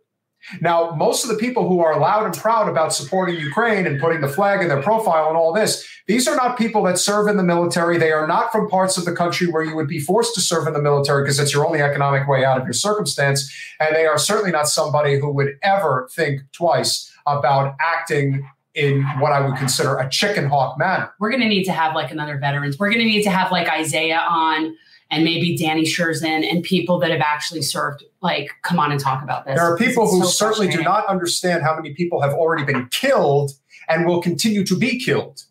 Now, most of the people who are loud and proud about supporting Ukraine and putting the flag in their profile and all this, these are not people that serve in the military. They are not from parts of the country where you would be forced to serve in the military because it's your only economic way out of your circumstance. And they are certainly not somebody who would ever think twice about acting in what I would consider a chicken hawk manner. We're going to need to have like another veterans. We're going to need to have like Isaiah on and maybe Danny Scherzen and people that have actually served. Like, come on and talk about this. There are people who so certainly do not understand how many people have already been killed and will continue to be killed.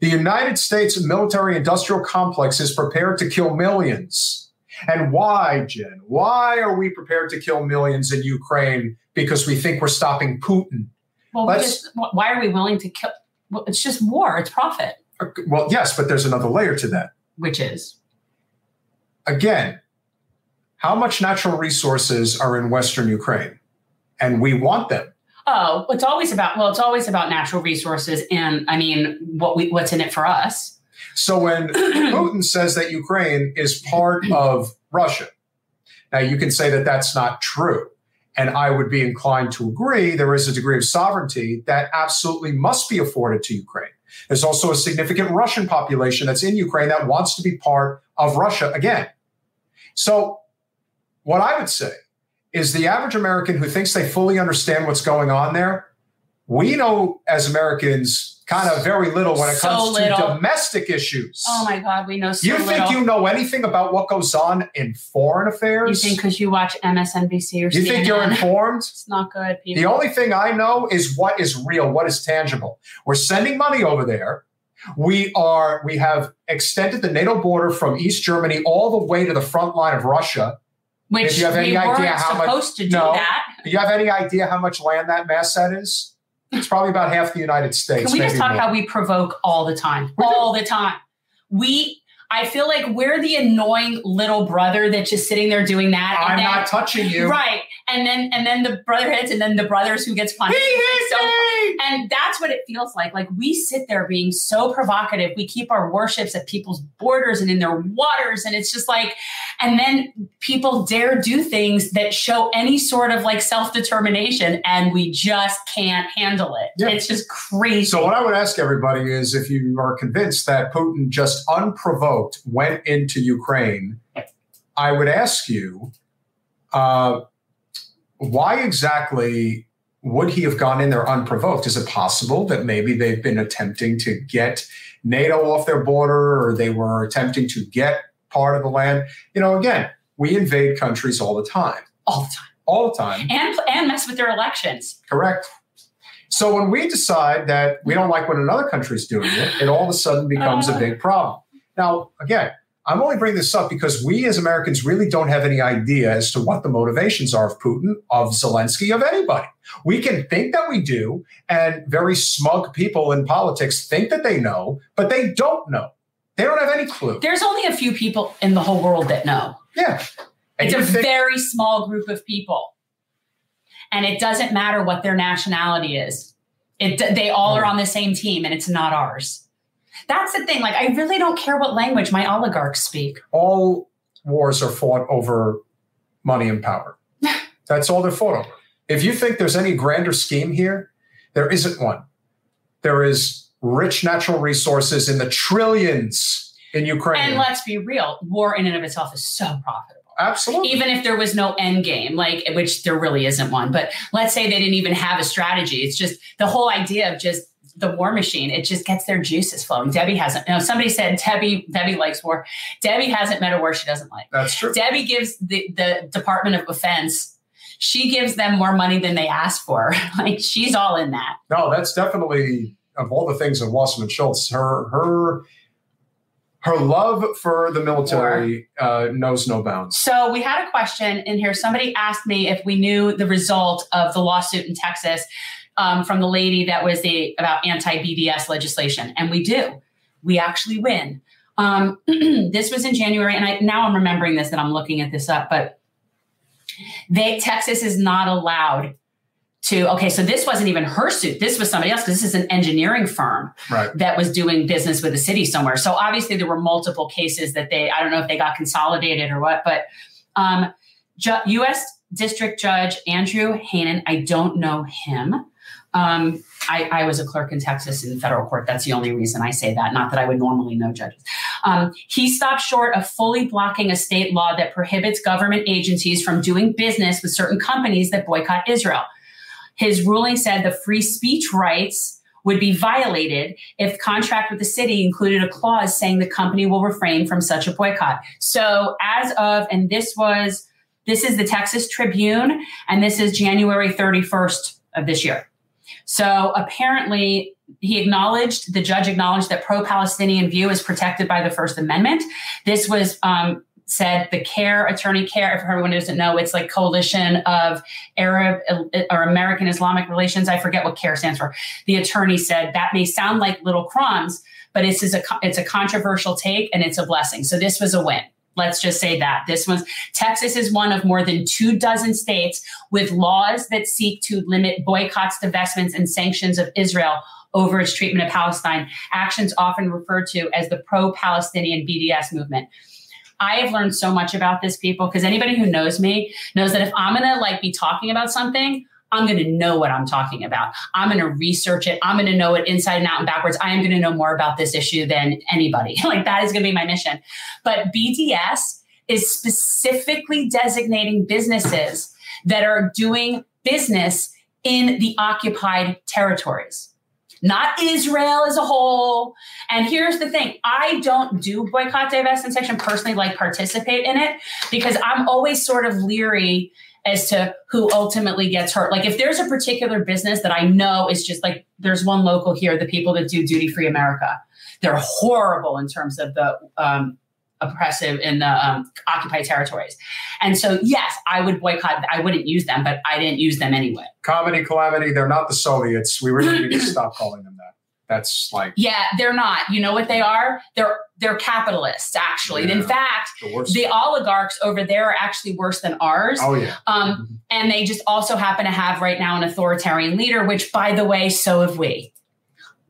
The United States military industrial complex is prepared to kill millions. And why, Jen? Why are we prepared to kill millions in Ukraine? Because we think we're stopping Putin. Well, we just, why are we willing to kill? Well, it's just war. It's profit, uh, Well, yes, but there's another layer to that. which is Again, how much natural resources are in Western Ukraine? And we want them. oh, it's always about well, it's always about natural resources, and I mean, what we what's in it for us. So when Putin says that Ukraine is part of Russia, now you can say that that's not true. And I would be inclined to agree there is a degree of sovereignty that absolutely must be afforded to Ukraine. There's also a significant Russian population that's in Ukraine that wants to be part of Russia again. So, what I would say is the average American who thinks they fully understand what's going on there, we know as Americans kind of very little when it So comes little. to domestic issues. Oh my God, we know so you think little. you know anything about what goes on in foreign affairs? You think because you watch MSNBC or something. You think you're informed? It's not good, people. The only thing I know is what is real, what is tangible. We're sending money over there. We are we have extended the NATO border from East Germany all the way to the front line of Russia. Which if you have any idea how much- to do No. that. Do you have any idea how much land that mass set is? It's probably about half the United States. Can we just talk more. how we provoke all the time? All the time. We I feel like we're the annoying little brother that's just sitting there doing that. I'm then- not touching you. Right. And then and then the brother hits and then the brothers who gets He punished. hit So- me! And that's what it feels like. Like we sit there being so provocative. We keep our warships at people's borders and in their waters. And it's just like, and then people dare do things that show any sort of like self determination, and we just can't handle it. Yeah. It's just crazy. So what I would ask everybody is if you are convinced that Putin just unprovoked went into Ukraine, I would ask you, uh, why exactly would he have gone in there unprovoked? Is it possible that maybe they've been attempting to get NATO off their border or they were attempting to get part of the land? You know, again, we invade countries all the time. all the time. All the time. And, and mess with their elections. Correct. So when we decide that we don't like when another country's doing it, it all of a sudden becomes a uh. big problem. Now, again, I'm only bringing this up because we as Americans really don't have any idea as to what the motivations are of Putin, of Zelensky, of anybody. We can think that we do, and very smug people in politics think that they know, but they don't know. They don't have any clue. There's only a few people in the whole world that know. Yeah. And It's a think- very small group of people. And it doesn't matter what their nationality is. It, they all are hmm. on the same team and it's not ours. That's the thing. Like, I really don't care what language my oligarchs speak. all wars are fought over money and power. That's all they're fought over. If you think there's any grander scheme here, there isn't one. There is rich natural resources in the trillions in Ukraine. And let's be real, war in and of itself is so profitable. Absolutely. Even if there was no end game, like which there really isn't one, but let's say they didn't even have a strategy. It's just the whole idea of just the war machine. It just gets their juices flowing. Debbie hasn't. You know, somebody said Debbie Debbie likes war. Debbie hasn't met a war she doesn't like. That's true. Debbie gives the, the Department of Defense, she gives them more money than they ask for. like she's all in that. No, that's definitely of all the things of Wasserman Schultz, her her her love for the military uh, knows no bounds. So we had a question in here. Somebody asked me if we knew the result of the lawsuit in Texas um, from the lady that was the about anti BDS legislation, and we do. We actually win. Um, this was in January, and I now I'm remembering this that I'm looking at this up, but they Texas is not allowed to. Okay, so this wasn't even her suit. This was somebody else because this is an engineering firm Right. that was doing business with the city somewhere. So obviously there were multiple cases that they, I don't know if they got consolidated or what, but um, Ju- U.S. District Judge Andrew Hanen, I don't know him. Um, I, I was a clerk in Texas in federal court. That's the only reason I say that. Not that I would normally know judges. Um, he stopped short of fully blocking a state law that prohibits government agencies from doing business with certain companies that boycott Israel. His ruling said the free speech rights would be violated if contract with the city included a clause saying the company will refrain from such a boycott. So as of, and this was, this is the Texas Tribune, and this is January 31st of this year. So apparently he acknowledged, the judge acknowledged that pro-Palestinian view is protected by the First Amendment. This was um, said the CAIR, Attorney CAIR, if everyone doesn't know, it's like coalition of Arab or American Islamic relations. I forget what CAIR stands for. The attorney said that may sound like little crumbs, but it's, a, it's a controversial take and it's a blessing. So this was a win. Let's just say that. This was Texas is one of more than two dozen states with laws that seek to limit boycotts, divestments, and sanctions of Israel over its treatment of Palestine, actions often referred to as the pro Palestinian BDS movement. I have learned so much about this people because anybody who knows me knows that if I'm going to like be talking about something, I'm going to know what I'm talking about. I'm going to research it. I'm going to know it inside and out and backwards. I am going to know more about this issue than anybody. like that is going to be my mission. But BDS is specifically designating businesses that are doing business in the occupied territories not Israel as a whole. And here's the thing I don't do boycott, divest, and section personally, like participate in it because I'm always sort of leery as to who ultimately gets hurt. Like if there's a particular business that I know is just like there's one local here, the people that do duty free America, they're horrible in terms of the um, oppressive in the um, occupied territories. And so, yes, I would boycott. I wouldn't use them, but I didn't use them anyway. Comedy calamity. They're not the Soviets. We really need to stop calling them that. That's like yeah, they're not. You know what they are? They're they're capitalists actually. Yeah, in fact, the, the, oligarchs over there are actually worse than ours. Oh yeah. Um, mm-hmm. and they just also happen to have right now an authoritarian leader, which by the way, so have we.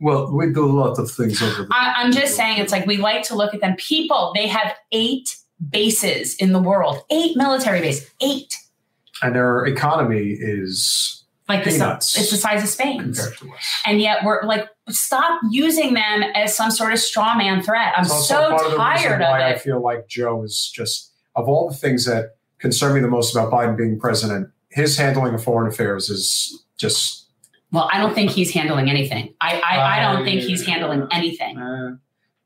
Well, we do a lot of things over there. I, am just saying, it's like we like to look at them. People, they have eight bases in the world, eight military bases, eight. And their economy is like the, it's the size of Spain. And yet we're like, stop using them as some sort of straw man threat. I'm so tired of, of it. I feel like Joe is just, of all the things that concern me the most about Biden being president, his handling of foreign affairs is just well, I don't think he's handling anything. I I, I don't think he's handling anything. Uh,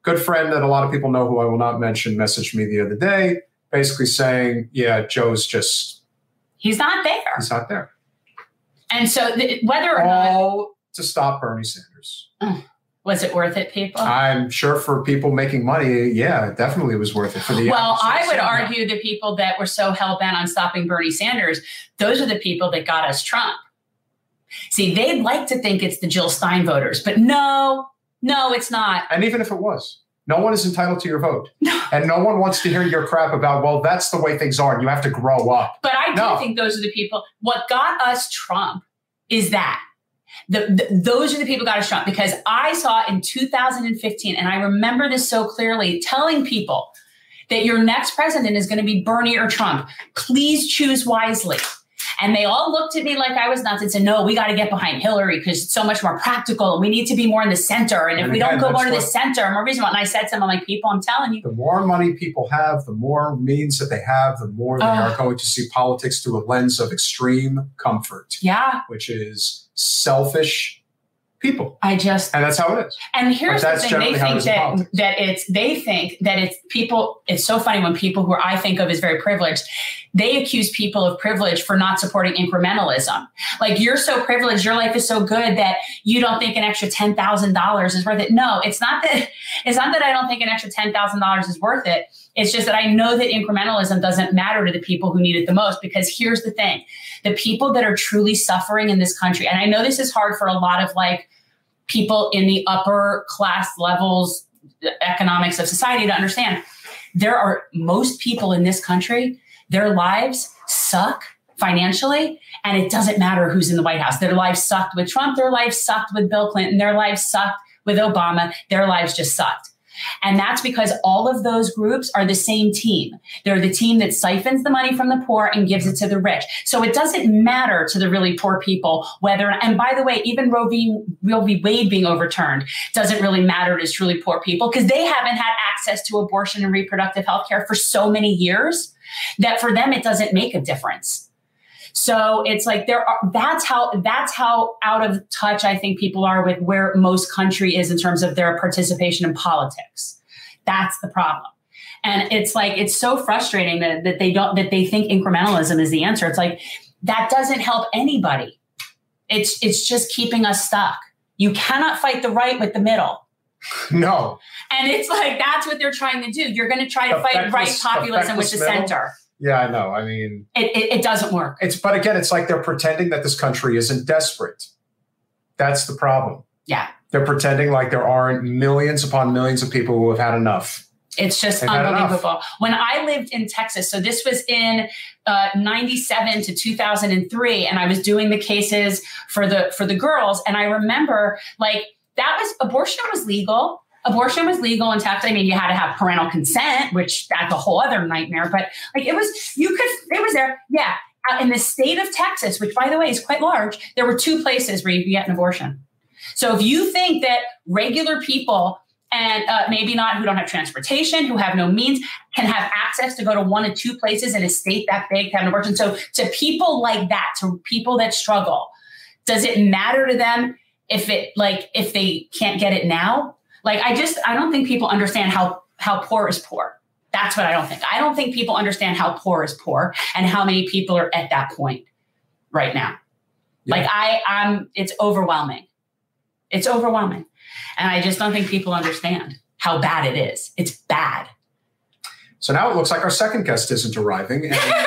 good friend that a lot of people know who I will not mention messaged me the other day, basically saying, "Yeah, Joe's just he's not there. He's not there." And so, th- whether or all not to stop Bernie Sanders. Was it worth it, people? I'm sure for people making money, yeah, it definitely was worth it for the. Well, I would argue the people that were so hell bent on stopping Bernie Sanders, those are the people that got us Trump. See, they'd like to think it's the Jill Stein voters, but no, no, it's not. And even if it was, no one is entitled to your vote. No. And no one wants to hear your crap about, well, that's the way things are and you have to grow up. But I do think those are the people. What got us Trump is that. The, the, those are the people got us Trump because I saw in 2015, and I remember this so clearly, telling people that your next president is going to be Bernie or Trump. Please choose wisely. And they all looked at me like I was nuts and said, no, we got to get behind Hillary because it's so much more practical. And we need to be more in the center. And, and if we don't go more to the center, more reasonable. And I said to them, I'm like, people, I'm telling you. The more money people have, the more means that they have, the more they uh, are going to see politics through a lens of extreme comfort. Yeah. Which is selfish people. I just and that's how it is. And here's the thing: they think that that it's they think that it's people. It's so funny when people who I think of as very privileged, they accuse people of privilege for not supporting incrementalism. Like you're so privileged, your life is so good that you don't think an extra ten thousand dollars is worth it. No, it's not that. It's not that I don't think an extra ten thousand dollars is worth it. It's just that I know that incrementalism doesn't matter to the people who need it the most. Because here's the thing the people that are truly suffering in this country, and I know this is hard for a lot of like people in the upper class levels economics of society to understand. There are most people in this country their lives suck financially and it doesn't matter who's in the white house. Their lives sucked with trump their lives sucked with bill clinton their lives sucked with obama their lives just sucked and that's because all of those groups are the same team. They're the team that siphons the money from the poor and gives it to the rich. So it doesn't matter to the really poor people whether, and by the way, even Roe v. Roe v. Wade being overturned doesn't really matter to truly poor people because they haven't had access to abortion and reproductive health care for so many years that for them it doesn't make a difference. So it's like there are that's how that's how out of touch I think people are with where most country is in terms of their participation in politics. That's the problem. And it's like it's so frustrating that, that they don't that they think incrementalism is the answer. It's like that doesn't help anybody. It's it's just keeping us stuck. You cannot fight the right with the middle. No. And it's like that's what they're trying to do. You're going to try to fight right populism with the middle. center. Yeah, I know. I mean, it, it, it, doesn't work. It's but again, it's like they're pretending that this country isn't desperate. That's the problem. Yeah, they're pretending like there aren't millions upon millions of people who have had enough. It's just They've unbelievable. When I lived in Texas, so this was in uh, 97 to 2003 and I was doing the cases for the for the girls and I remember like that was abortion was legal. Abortion was legal in Texas. I mean, you had to have parental consent, which that's a whole other nightmare. But like, it was you could it was there. Yeah, Uh, in the state of Texas, which by the way is quite large, there were two places where you could get an abortion. So if you think that regular people and uh, maybe not who don't have transportation, who have no means, can have access to go to one or two places in a state that big to have an abortion. So to people like that, to people that struggle, does it matter to them if it like if they can't get it now? Like I just I don't think people understand how how poor is poor. That's what I don't think. I don't think people understand how poor is poor and how many people are at that point right now. Yeah. Like I I'm it's overwhelming. It's overwhelming. And I just don't think people understand how bad it is. It's bad. So now it looks like our second guest isn't arriving. And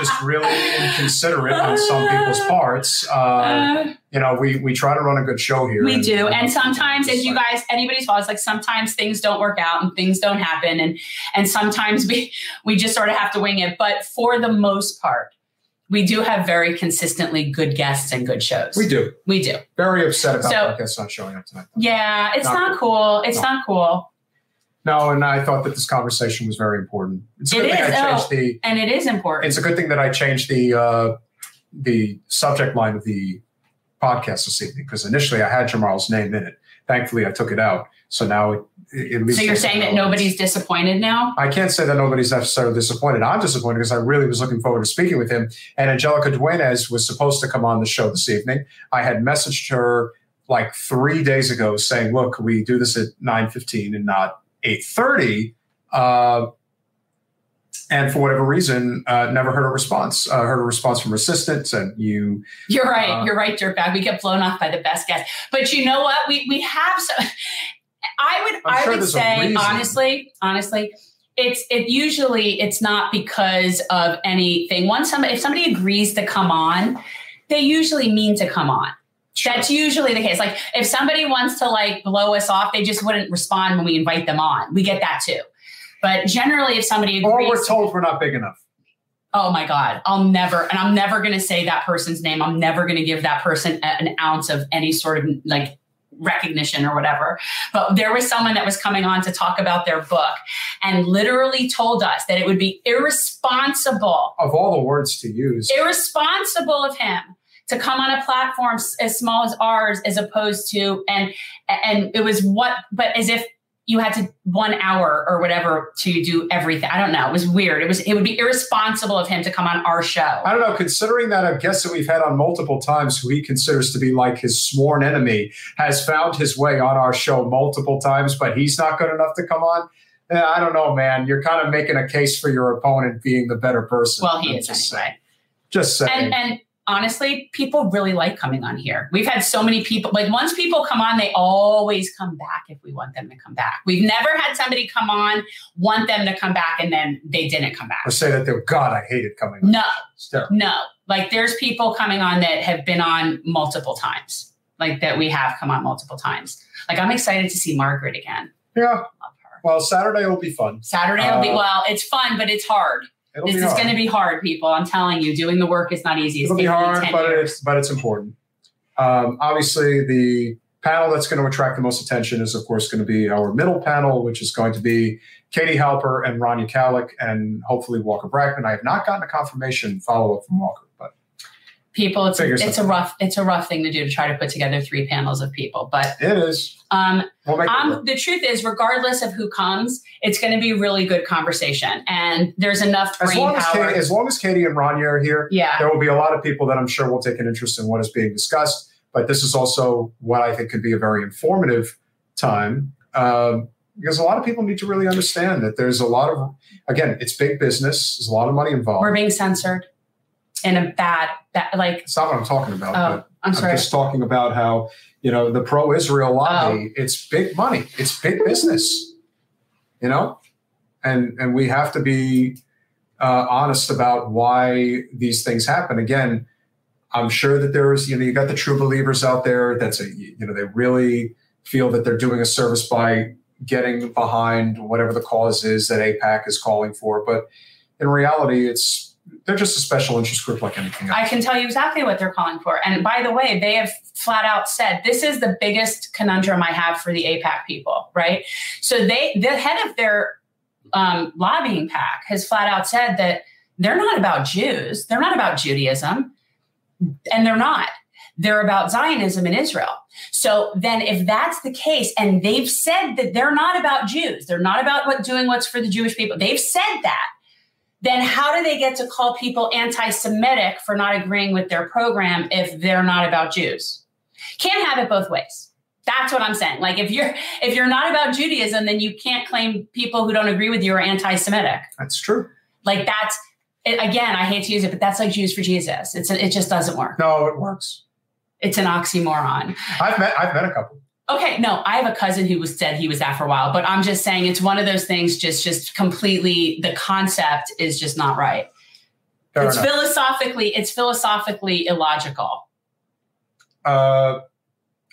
just really inconsiderate on some people's parts. Uh, Uh, you know, we we try to run a good show here. we do. And uh, sometimes if you guys anybody's fault, it's like sometimes things don't work out and things don't happen. And and sometimes we we just sort of have to wing it. But for the most part, we do have very consistently good guests and good shows. we do. We do. Very upset about So- our guest not showing up tonight. Yeah, it's Not not, cool. It's No. not cool. No, and I thought that this conversation was very important. It's a It good thing is, I oh. the. And it is important. It's a good thing that I changed the uh, the subject line of the podcast this evening because initially I had Jamarl's name in it. Thankfully, I took it out. So now it, so you're saying that nobody's disappointed now? I can't say that nobody's necessarily disappointed. I'm disappointed because I really was looking forward to speaking with him. And Angelica Dueñas was supposed to come on the show this evening. I had messaged her like three days ago saying, "Look, we do this at 9:15 and not 8:30?" Uh, and for whatever reason, uh, never heard a response. Uh, heard a response from her assistant, and you You're right. Uh, you're right, dirtbag. We get blown off by the best guests. But you know what? We we have some. I would I'm I sure would say honestly, honestly, it's it usually it's not because of anything. Once somebody if somebody agrees to come on, they usually mean to come on. That's usually the case. Like if somebody wants to like blow us off, they just wouldn't respond when we invite them on. We get that too. But generally, if somebody agrees, or we're told we're not big enough. Oh my God. I'll never, and I'm never going to say that person's name. I'm never going to give that person an ounce of any sort of like recognition or whatever. But there was someone that was coming on to talk about their book and literally told us that it would be irresponsible, Of all the words to use, irresponsible of him to come on a platform as small as ours as opposed to, and, and it was what, but as if you had to one hour or whatever to do everything. I don't know. It was weird. It was it would be irresponsible of him to come on our show. I don't know, considering that a guest that we've had on multiple times who he considers to be like his sworn enemy has found his way on our show multiple times, but he's not good enough to come on. Eh, I don't know, man. You're kind of making a case for your opponent being the better person. Well, he I'm is just anyway. saying. Just saying. And and honestly, people really like coming on here. We've had so many people. Like once people come on, they always come back if we want them to come back. We've never had somebody come on, want them to come back, and then they didn't come back. or say that they're God, I hated coming. on. No, no. Like there's people coming on that have been on multiple times. Like that we have come on multiple times. Like I'm excited to see Margaret again. Yeah. Love her. Well, Saturday will be fun. Saturday will be Uh, well. It's fun, but it's hard. It'll this is going to be hard, people. I'm telling you, doing the work is not easy. It's It'll be hard, but years. it's but it's important. Um, obviously, the panel that's going to attract the most attention is, of course, going to be our middle panel, which is going to be Katie Halper and Rania Khalek, and hopefully Walker Bragman. I have not gotten a confirmation follow up from Walker, people it's Figure it's a rough it's a rough thing to do to try to put together three panels of people but it is. um, We'll um the truth is regardless of who comes it's going to be really good conversation and there's enough As brain long as, power Katie, as long as Katie and Rania are here, yeah there will be a lot of people that I'm sure will take an interest in what is being discussed. But this is also what I think could be a very informative time um, because a lot of people need to really understand that there's a lot of, again, it's big business. There's a lot of money involved. we're being censored in a bad bad like It's not what I'm talking about. oh but i'm I'm just talking about how you know the pro-Israel lobby. It's big money. It's big business. You know, and and we have to be uh, honest about why these things happen. Again, I'm sure that there's you know you got the true believers out there. That's a you know they really feel that they're doing a service by getting behind whatever the cause is that AIPAC is calling for. But in reality, it's they're just a special interest group like anything else. I can tell you exactly what they're calling for. And by the way, they have flat out said this is the biggest conundrum I have for the AIPAC people, right? So they the head of their um, lobbying pack has flat out said that they're not about Jews, they're not about Judaism, and they're not. They're about Zionism in Israel. So then, if that's the case, and they've said that they're not about Jews, they're not about what doing what's for the Jewish people. They've said that then how do they get to call people anti-Semitic for not agreeing with their program if they're not about Jews? Can't have it both ways. That's what I'm saying. Like if you're if you're not about Judaism, then you can't claim people who don't agree with you are anti-Semitic. That's true. Like that's it, again, I hate to use it, but that's like Jews for Jesus. It's it just doesn't work. No, it works. It's an oxymoron. I've met I've met a couple. Okay, no, I have a cousin who was said he was that for a while, but I'm just saying it's one of those things. Just, just completely, the concept is just not right. Fair it's enough. philosophically, it's philosophically illogical. Uh,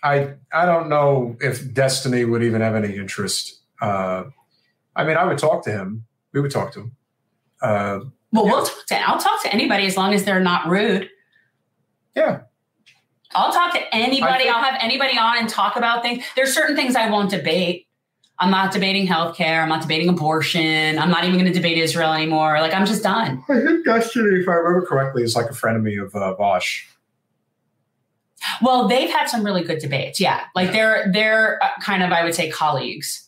I I don't know if Destiny would even have any interest. Uh, I mean, I would talk to him. We would talk to him. Uh, well, yeah. we'll talk to. I'll talk to anybody as long as they're not rude. Yeah, I'll talk to anybody. Think, I'll have anybody on and talk about things. There's certain things I won't debate. I'm not debating healthcare. I'm not debating abortion. I'm not even going to debate Israel anymore. Like I'm just done. I think Destiny, if I remember correctly, is like a frenemy of uh, Vaush. Well, they've had some really good debates. Yeah, like they're they're uh, kind of I would say colleagues.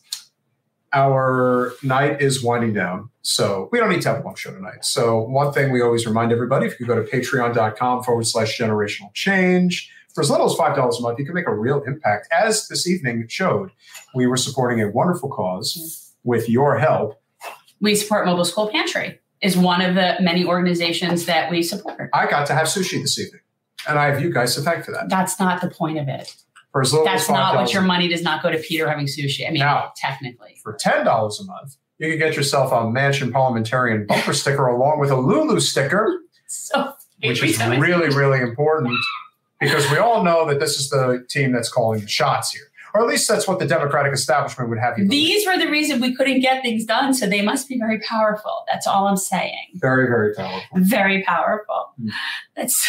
Our night is winding down, so we don't need to have a long show tonight. So one thing we always remind everybody: if you go to patreon.com forward slash generational change for as little as $5 a month, you can make a real impact. As this evening showed, we were supporting a wonderful cause with your help. We support Mobile School Pantry is one of the many organizations that we support. I got to have sushi this evening, and I have you guys to thank for that. That's not the point of it. For as little That's as not what your money does not go to Peter having sushi. I mean, now, technically. For $10 a month, you can get yourself a Manchin Parliamentarian bumper sticker along with a Lulu sticker. So which is really, really important because we all know that this is the team that's calling the shots here. Or at least that's what the Democratic establishment would have you. Believe. These were the reason we couldn't get things done, so they must be very powerful. That's all I'm saying. Very, very powerful. Very powerful. Mm. That's.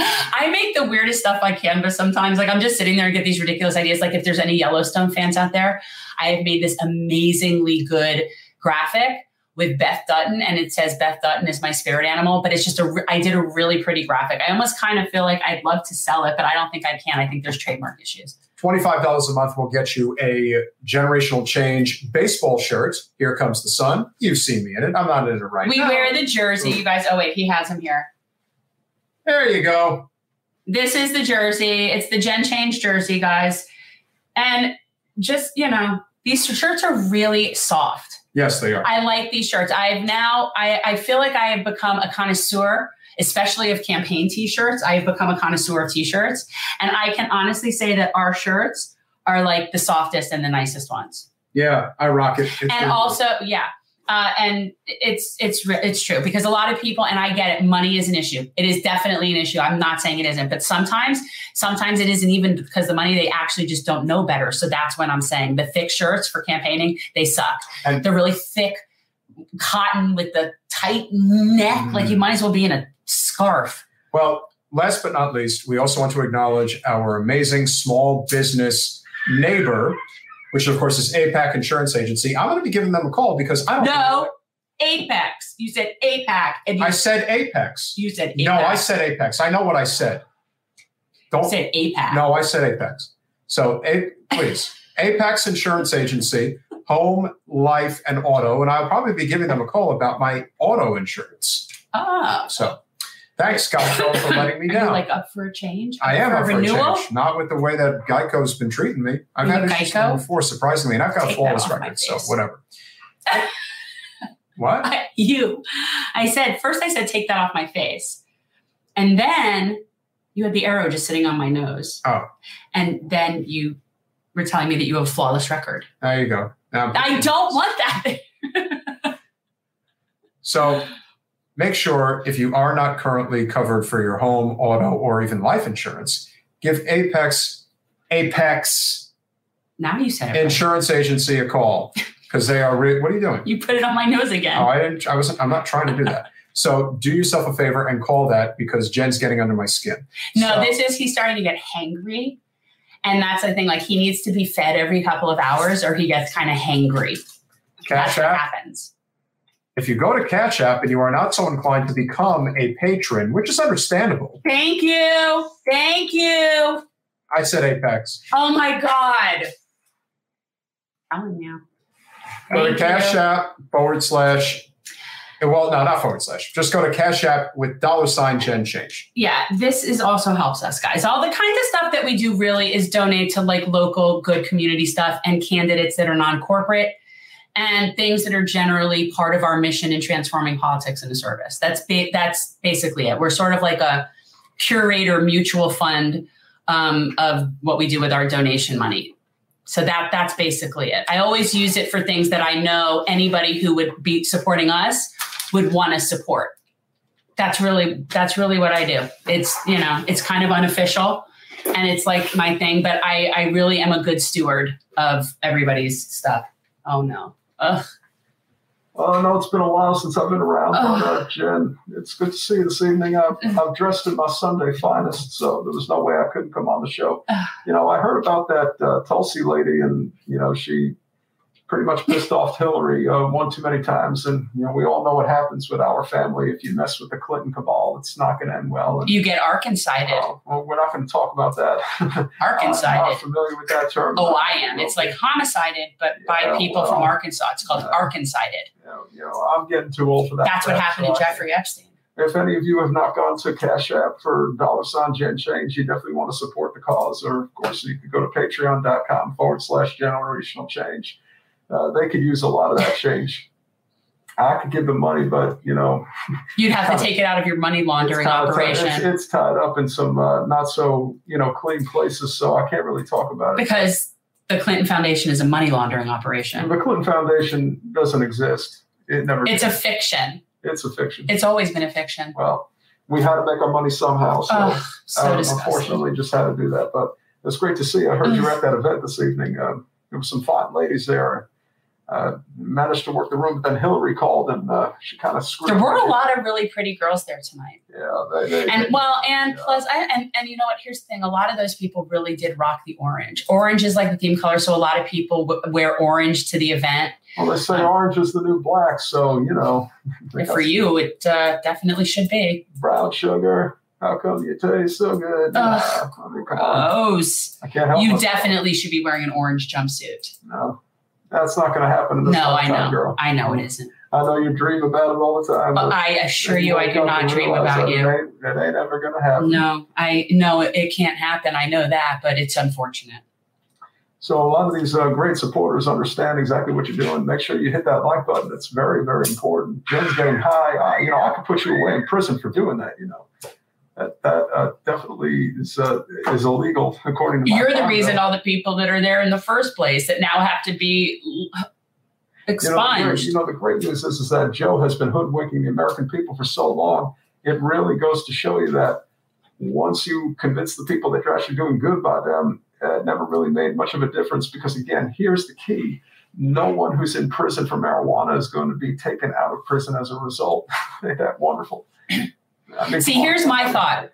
I make the weirdest stuff on Canva sometimes. Like I'm just sitting there and get these ridiculous ideas. Like if there's any Yellowstone fans out there, I have made this amazingly good graphic with Beth Dutton, and it says Beth Dutton is my spirit animal. But it's just a I did a really pretty graphic. I almost kind of feel like I'd love to sell it, but I don't think I can. I think there's trademark issues. $25 a month will get you a generational change baseball shirt. Here comes the sun. You've seen me in it. I'm not in it right we now. We wear the jersey, you guys. Oh, wait, he has him here. There you go. This is the jersey. It's the Gen Change jersey, guys. And just, you know, these shirts are really soft. Yes, they are. I like these shirts. I've now, I, I feel like I have become a connoisseur, especially of campaign t shirts. I have become a connoisseur of t shirts. And I can honestly say that our shirts are like the softest and the nicest ones. Yeah, I rock it. It's and also, yeah, uh, and it's it's it's true because a lot of people and I get it. Money is an issue. It is definitely an issue. I'm not saying it isn't, but sometimes sometimes it isn't even because the money they actually just don't know better. So that's when I'm saying the thick shirts for campaigning they suck. And They're really thick cotton with the tight neck. Mm-hmm. Like you might as well be in a scarf. Well, last but not least, we also want to acknowledge our amazing small business neighbor which of course is AIPAC Insurance Agency. I'm going to be giving them a call because I don't know. Apex. You said AIPAC. And I said Apex. You said Apex. No, I said Apex. I know what I said. Don't you said AIPAC. No, I said Apex. So a, please, Apex Insurance Agency, home, life, and auto. And I'll probably be giving them a call about my auto insurance. Ah. So Thanks, Geico, for letting me down. like up for a change? I am up for renewal? a change. Not with the way that Geico's been treating me. I've had issues before, surprisingly, and I've got Take a flawless record, so whatever. what? I, you. I said, first I said, take that off my face. And then you had the arrow just sitting on my nose. Oh. And then you were telling me that you have a flawless record. There you go. I don't want that. so make sure if you are not currently covered for your home, auto, or even life insurance, give Apex, Apex, Now you said it. right. insurance agency a call because they are. Re- what are you doing? You put it on my nose again. Oh, I didn't. I wasn't. I'm not trying to do that. So do yourself a favor and call that because Jen's getting under my skin. No, So- this is he's starting to get hangry. And that's the thing, like he needs to be fed every couple of hours or he gets kind of hangry. Cash that's what happens. If you go to Cash App and you are not so inclined to become a patron, which is understandable, Thank you. Thank you. I said Apex. Oh my God. Telling you. Go to Cash you. App forward slash. Well, no, not forward slash. Just go to Cash App with dollar sign Gen Change. Yeah, this is also helps us, guys. All the kinds of stuff that we do really is donate to like local good community stuff and candidates that are non-corporate and things that are generally part of our mission in transforming politics into service. That's ba- that's basically it. We're sort of like a curator mutual fund um, of what we do with our donation money. So that that's basically it. I always use it for things that I know anybody who would be supporting us would want to support that's really that's really what I do. It's you know it's kind of unofficial, and it's like my thing. But I I really am a good steward of everybody's stuff. Oh no. Well, I know it's been a while since I've been around, but Oh. uh, Jen, it's good to see you this evening. I've, I've dressed in my Sunday finest, so there was no way I couldn't come on the show. Ugh. You know, I heard about that uh, Tulsi lady, and you know, she pretty much pissed off Hillary uh, one too many times, and you know, we all know what happens with our family if you mess with the Clinton cabal. It's not going to end well. And, You get Arkansided. uh, well, we're not going to talk about that. I'm not familiar with that term. Oh, I am. It's like homicided, but by Yeah, people from Arkansas. It's called yeah. Arkansided. You know, you know, I'm getting too old for that. That's what crap, happened so to Jeffrey Epstein. if any of you have not gone to Cash App for dollar sign Gen Change, you definitely want to support the cause. Or, of course, you could go to patreon.com forward slash generational change. Uh, they could use a lot of that change. I could give them money, but, you know, You'd have to take it out of your money laundering it's, tied, operation it's, it's tied up in some uh, not so, you know, clean places. So I can't really talk about it. because the Clinton Foundation is a money laundering operation. The Clinton Foundation doesn't exist. It never It's a fiction. it's a fiction. It's always been a fiction. well, we had to make our money somehow. So. Ugh, so um, unfortunately, just had to do that. But it's great to see. you. I heard you were at that event this evening. Um, there were some fine ladies there. Uh, managed to work the room, but then Hillary called and uh, she kind of screwed. There were a lot of really pretty girls there tonight. Yeah, they, they, And well, and Yeah. plus, I, and and you know what? Here's the thing: a lot of those people really did rock the orange. Orange is like the theme color, so a lot of people w- wear orange to the event. well, they say orange is the new black, so you know. they for you, it uh, definitely should be. brown sugar. How come you taste so good? Ugh, Nah, I mean. Gross. I can't help You myself. definitely should be wearing an orange jumpsuit. No, that's not going to happen No, I know. girl. I know it isn't. I know you dream about it all the time. But I assure you, I do not dream about that you. It ain't, it ain't ever going to happen. No, I know it, it can't happen. I know that, but it's unfortunate. So a lot of these uh, great supporters understand exactly what you're doing. Make sure you hit that like button. It's very, very important. Jen's getting high. I, you know, I could put you away in prison for doing that. You know, that that uh, definitely is uh, is illegal according to. my You're the conduct. reason all the people that are there in the first place that now have to be l- You know, the great- You know, the great news is, is that Joe has been hoodwinking the American people for so long. It really goes to show you that once you convince the people that you're actually doing good by them, uh, it never really made much of a difference. Because again, here's the key: no one who's in prison for marijuana is going to be taken out of prison as a result. Ain't that wonderful? See, here's my thought.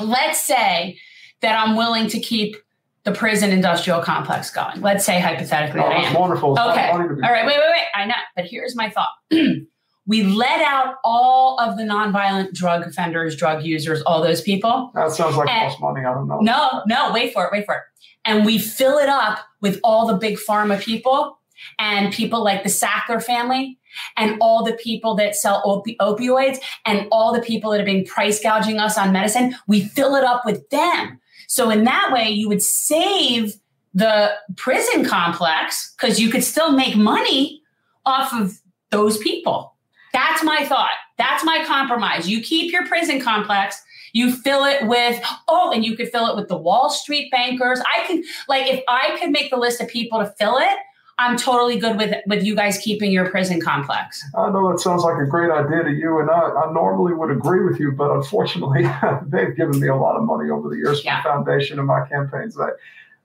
Let's say that I'm willing to keep the prison industrial complex going. Let's say hypothetically Oh, that I oh, am. wonderful. Okay. funny to be- All right, wait, wait, wait. I know, but here's my thought. we let out all of the nonviolent drug offenders, drug users, all those people. That sounds like And- false money. I don't know. No, no, wait for it, wait for it. And we fill it up with all the big pharma people and people like the Sackler family and all the people that sell opi- opioids and all the people that have been price gouging us on medicine. We fill it up with them. So in that way, you would save the prison complex because you could still make money off of those people. That's my thought. That's my compromise. You keep your prison complex. You fill it with, oh, and you could fill it with the Wall Street bankers. I can, like, if I could make the list of people to fill it, I'm totally good with with you guys keeping your prison complex. I know it sounds like a great idea to you, and I, I normally would agree with you, but unfortunately, they've given me a lot of money over the years Yeah. the foundation and my campaigns. I,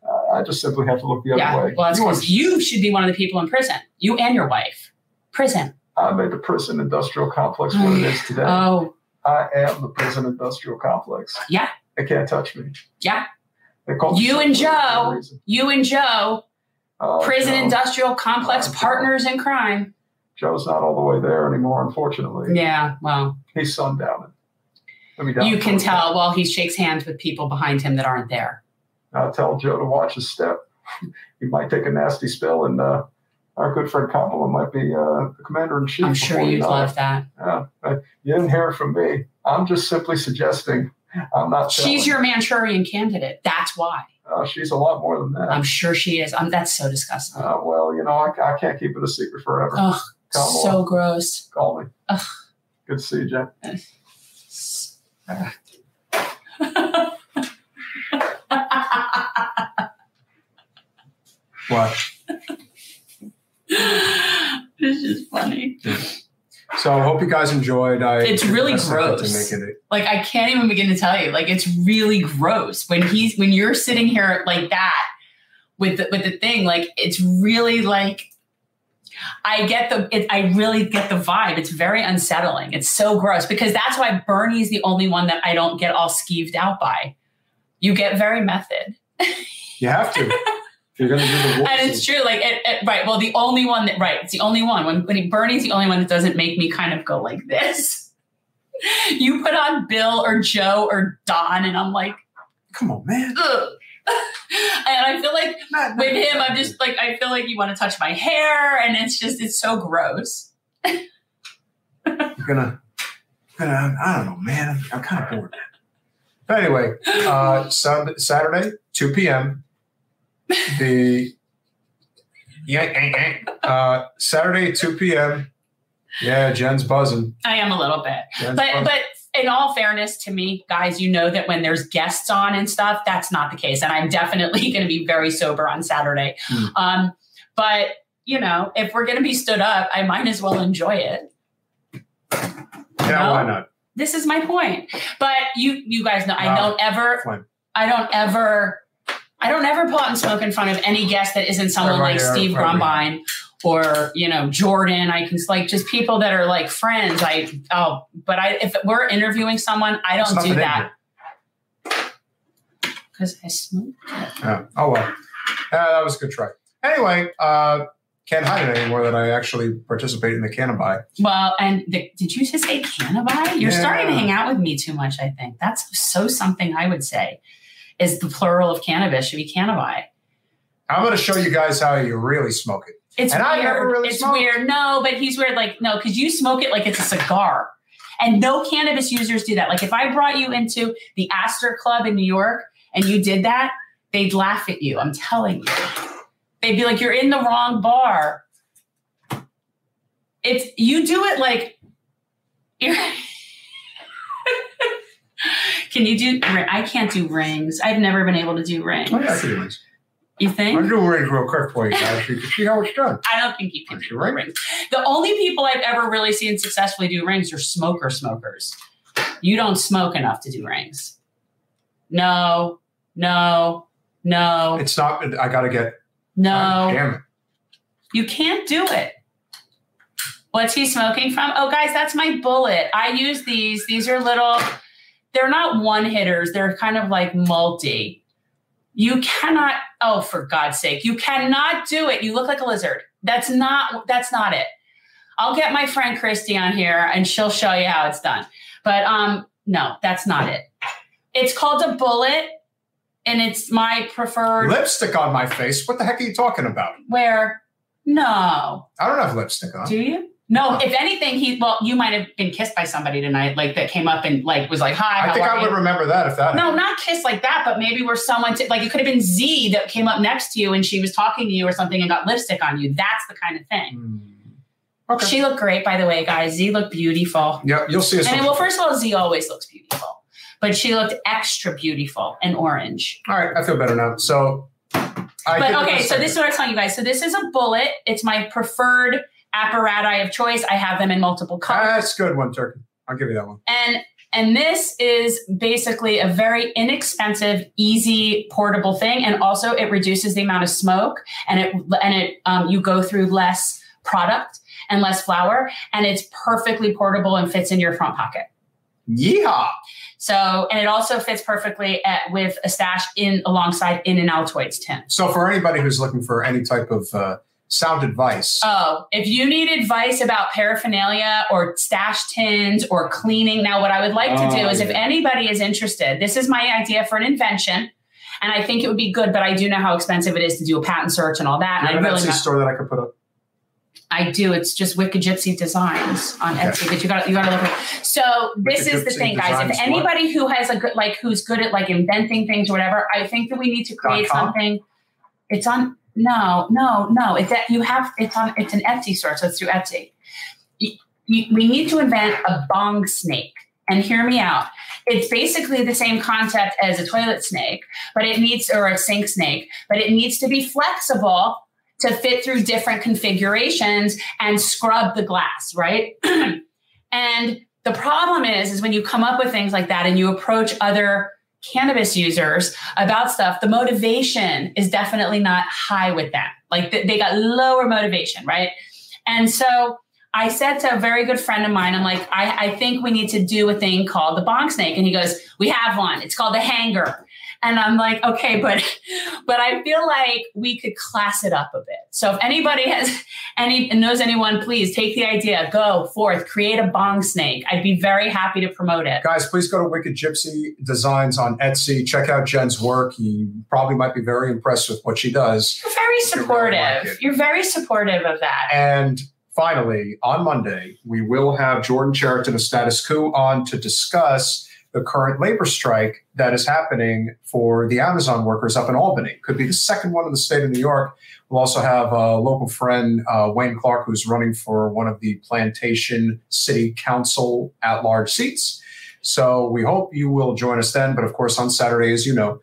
Uh, I just simply have to look the other yeah. way. Well, that's You because you should be one of the people in prison. You and your wife. Prison. I made the prison industrial complex what it is today. Oh, I am the prison industrial complex. Yeah. They can't touch me. Yeah. They call me You and for Joe. you and Joe, Oh, prison Joe. industrial complex Joe. partners in crime. Joe's not all the way there anymore, unfortunately. Yeah. Well, He's sundowning. Let me down you can tell while he shakes hands with people behind him that aren't there. I'll tell Joe to watch his step. he might take a nasty spill, and uh, our good friend Kamala might be uh, the commander in chief. I'm sure you'd love that. Yeah, uh, you didn't hear it from me. I'm just simply suggesting. I'm not. She's telling. your Manchurian candidate. That's why. Uh, she's a lot more than that. I'm sure she is. Um, that's so disgusting. Uh, well, you know, I, I can't keep it a secret forever. Ugh, Kamala, so gross. call me. Ugh. Good to see you, Jen. What? this is funny. So I hope you guys enjoyed. I It's really I sent that gross. It, Like I can't even begin to tell you. Like it's really gross when he's when you're sitting here like that with the, with the thing. Like it's really like I get the it, I really get the vibe. It's very unsettling. It's so gross because that's why Bernie's the only one that I don't get all skeeved out by. You get very method. you have to. you're to do the wolf and it's true like it, it- right well the only one that right it's the only one when, when bernie's the only one that doesn't make me kind of go like this you put on bill or joe or don and i'm like Come on, man. Ugh. and i feel like Not- with him i'm just like i feel like you want to touch my hair and it's just it's so gross You're gonna, gonna. I don't know, man. I'm, I'm kind of bored. But anyway, uh, Saturday, 2 p.m. The yeah, eh, eh. uh, Saturday, 2 p.m. Yeah, Jen's buzzing. i am a little bit Jen's but buzzing. but in all fairness to me guys you know that when there's guests on and stuff that's not the case and i'm definitely going to be very sober on saturday Hmm. um but you know if we're going to be stood up i might as well enjoy it yeah, no. why not? this is my point but you you guys know i don't ever Fine. i don't ever i don't ever pull out and smoke in front of any guest that isn't someone Right, like right, steve right, grumbine or you know jordan i can like just people that are like friends i oh but i if we're interviewing someone i don't do that because i smoke. Yeah. Oh well. Yeah, that was a good try. Anyway, uh, can't hide it anymore that I actually participate in the cannon buy. well and the, did you just say cannabis you're Yeah. starting to hang out with me too much i think that's so something i would say is the plural of cannabis should be cannabis I'm going to show you guys how you really smoke it. It's And I weird. never really it's smoked. weird. No, but he's weird. Like, no, because you smoke it like it's a cigar. And no cannabis users do that. Like, if I brought you into the Astor Club in New York and you did that, they'd laugh at you. I'm telling you. They'd be like, you're in the wrong bar. It's, you do it like, you're, can you do, I can't do rings. I've never been able to do rings. Oh, yeah, I can do rings. You think? I'm think? going to do rings real quick for you guys. You can see how it's done. I don't think you can do right? rings. The only people I've ever really seen successfully do rings are smoker smokers. You don't smoke enough to do rings. No, no, no, It's not, I got to get, no. damn it. You can't do it. What's he smoking from? Oh, guys, that's my bullet. I use these. These are little, they're not one hitters, they're kind of like multi. You cannot, oh, for God's sake, you cannot do it. You look like a lizard. That's not, that's not it. I'll get my friend Christy on here and she'll show you how it's done. But um, no, that's not it. It's called a bullet and it's my preferred Lipstick on my face. What the heck are you talking about? where no. I don't have lipstick on. Do you? No, if anything, he well, you might have been kissed by somebody tonight, like that came up and like was like, "Hi, I think I would you?" remember that if that No, happened. not kissed like that, but maybe where someone t- like it could have been Z that came up next to you and she was talking to you or something and got lipstick on you. That's the kind of thing. Hmm. Okay. She looked great, by the way, guys. Z looked beautiful. yeah, you'll see us. And well, first of all, Z always looks beautiful, but she looked extra beautiful in orange. All right, I feel better now. So, I But okay, so this is what I'm telling you guys. So this is a bullet. It's my preferred apparatus of choice. I have them in multiple colors. That's a good one, Turkey. I'll give you that one. and And this is basically a very inexpensive, easy, portable thing. And also it reduces the amount of smoke and it, and it, um, you go through less product and less flour. And it's perfectly portable and fits in your front pocket. Yeehaw. So, and it also fits perfectly at, with a stash in alongside in an Altoids tin. So, for anybody who's looking for any type of uh, sound advice, Oh, if you need advice about paraphernalia or stash tins or cleaning, now what I would like to do Oh, is if anybody is interested, this is my idea for an invention. And I think it would be good, but I do know how expensive it is to do a patent search and all that. you And have I an really Etsy not, store that I could put up. I do. It's just Wicked Gypsy Designs on Okay. Etsy, but you got you got to look. At. So this Wicked is the Gypsy thing, guys. If anybody who has a good like who's good at like inventing things or whatever, I think that we need to create something. It's on. No, no, no. It's that you have. It's on. It's an Etsy store, so it's through Etsy. You, you, we need to invent a bong snake. And hear me out. It's basically the same concept as a toilet snake, but it needs, or a sink snake, but it needs to be flexible to fit through different configurations and scrub the glass, right? and the problem is, is when you come up with things like that and you approach other cannabis users about stuff, the motivation is definitely not high with them. Like they got lower motivation, right? And so I said to a very good friend of mine, I'm like, I, I think we need to do a thing called the bong snake. And he goes, We have one. It's called the hanger. And I'm like, okay, but but I feel like we could class it up a bit. So if anybody has any knows anyone, please take the idea, go forth, create a bong snake. I'd be very happy to promote it. Guys, please go to Wicked Gypsy Designs on Etsy. Check out Jen's work. You probably might be very impressed with what she does. You're very really supportive. like. You're very supportive of that. And finally, on Monday, we will have Jordan Chariton of Status Coup on to discuss the current labor strike that is happening for the Amazon workers up in Albany. Could be the second one in the state of New York. We'll also have a local friend, uh, Wayne Clark, who's running for one of the Plantation City Council at large seats. So we hope you will join us then. But of course, on Saturday, as you know,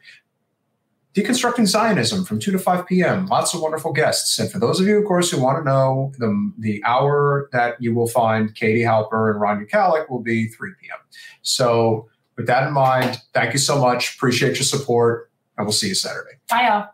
Deconstructing Zionism from 2 to 5 p.m. Lots of wonderful guests. And for those of you, of course, who want to know, the, the hour that you will find Katie Halper and Rania Khalek will be 3 p.m. So, with that in mind, thank you so much. Appreciate your support, and we'll see you Saturday. Bye, y'all.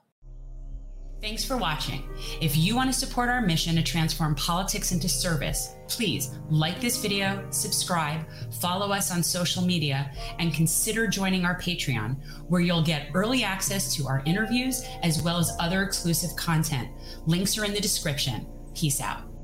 Thanks for watching. If you want to support our mission to transform politics into service, please like this video, subscribe, follow us on social media, and consider joining our Patreon, where you'll get early access to our interviews as well as other exclusive content. Links are in the description. Peace out.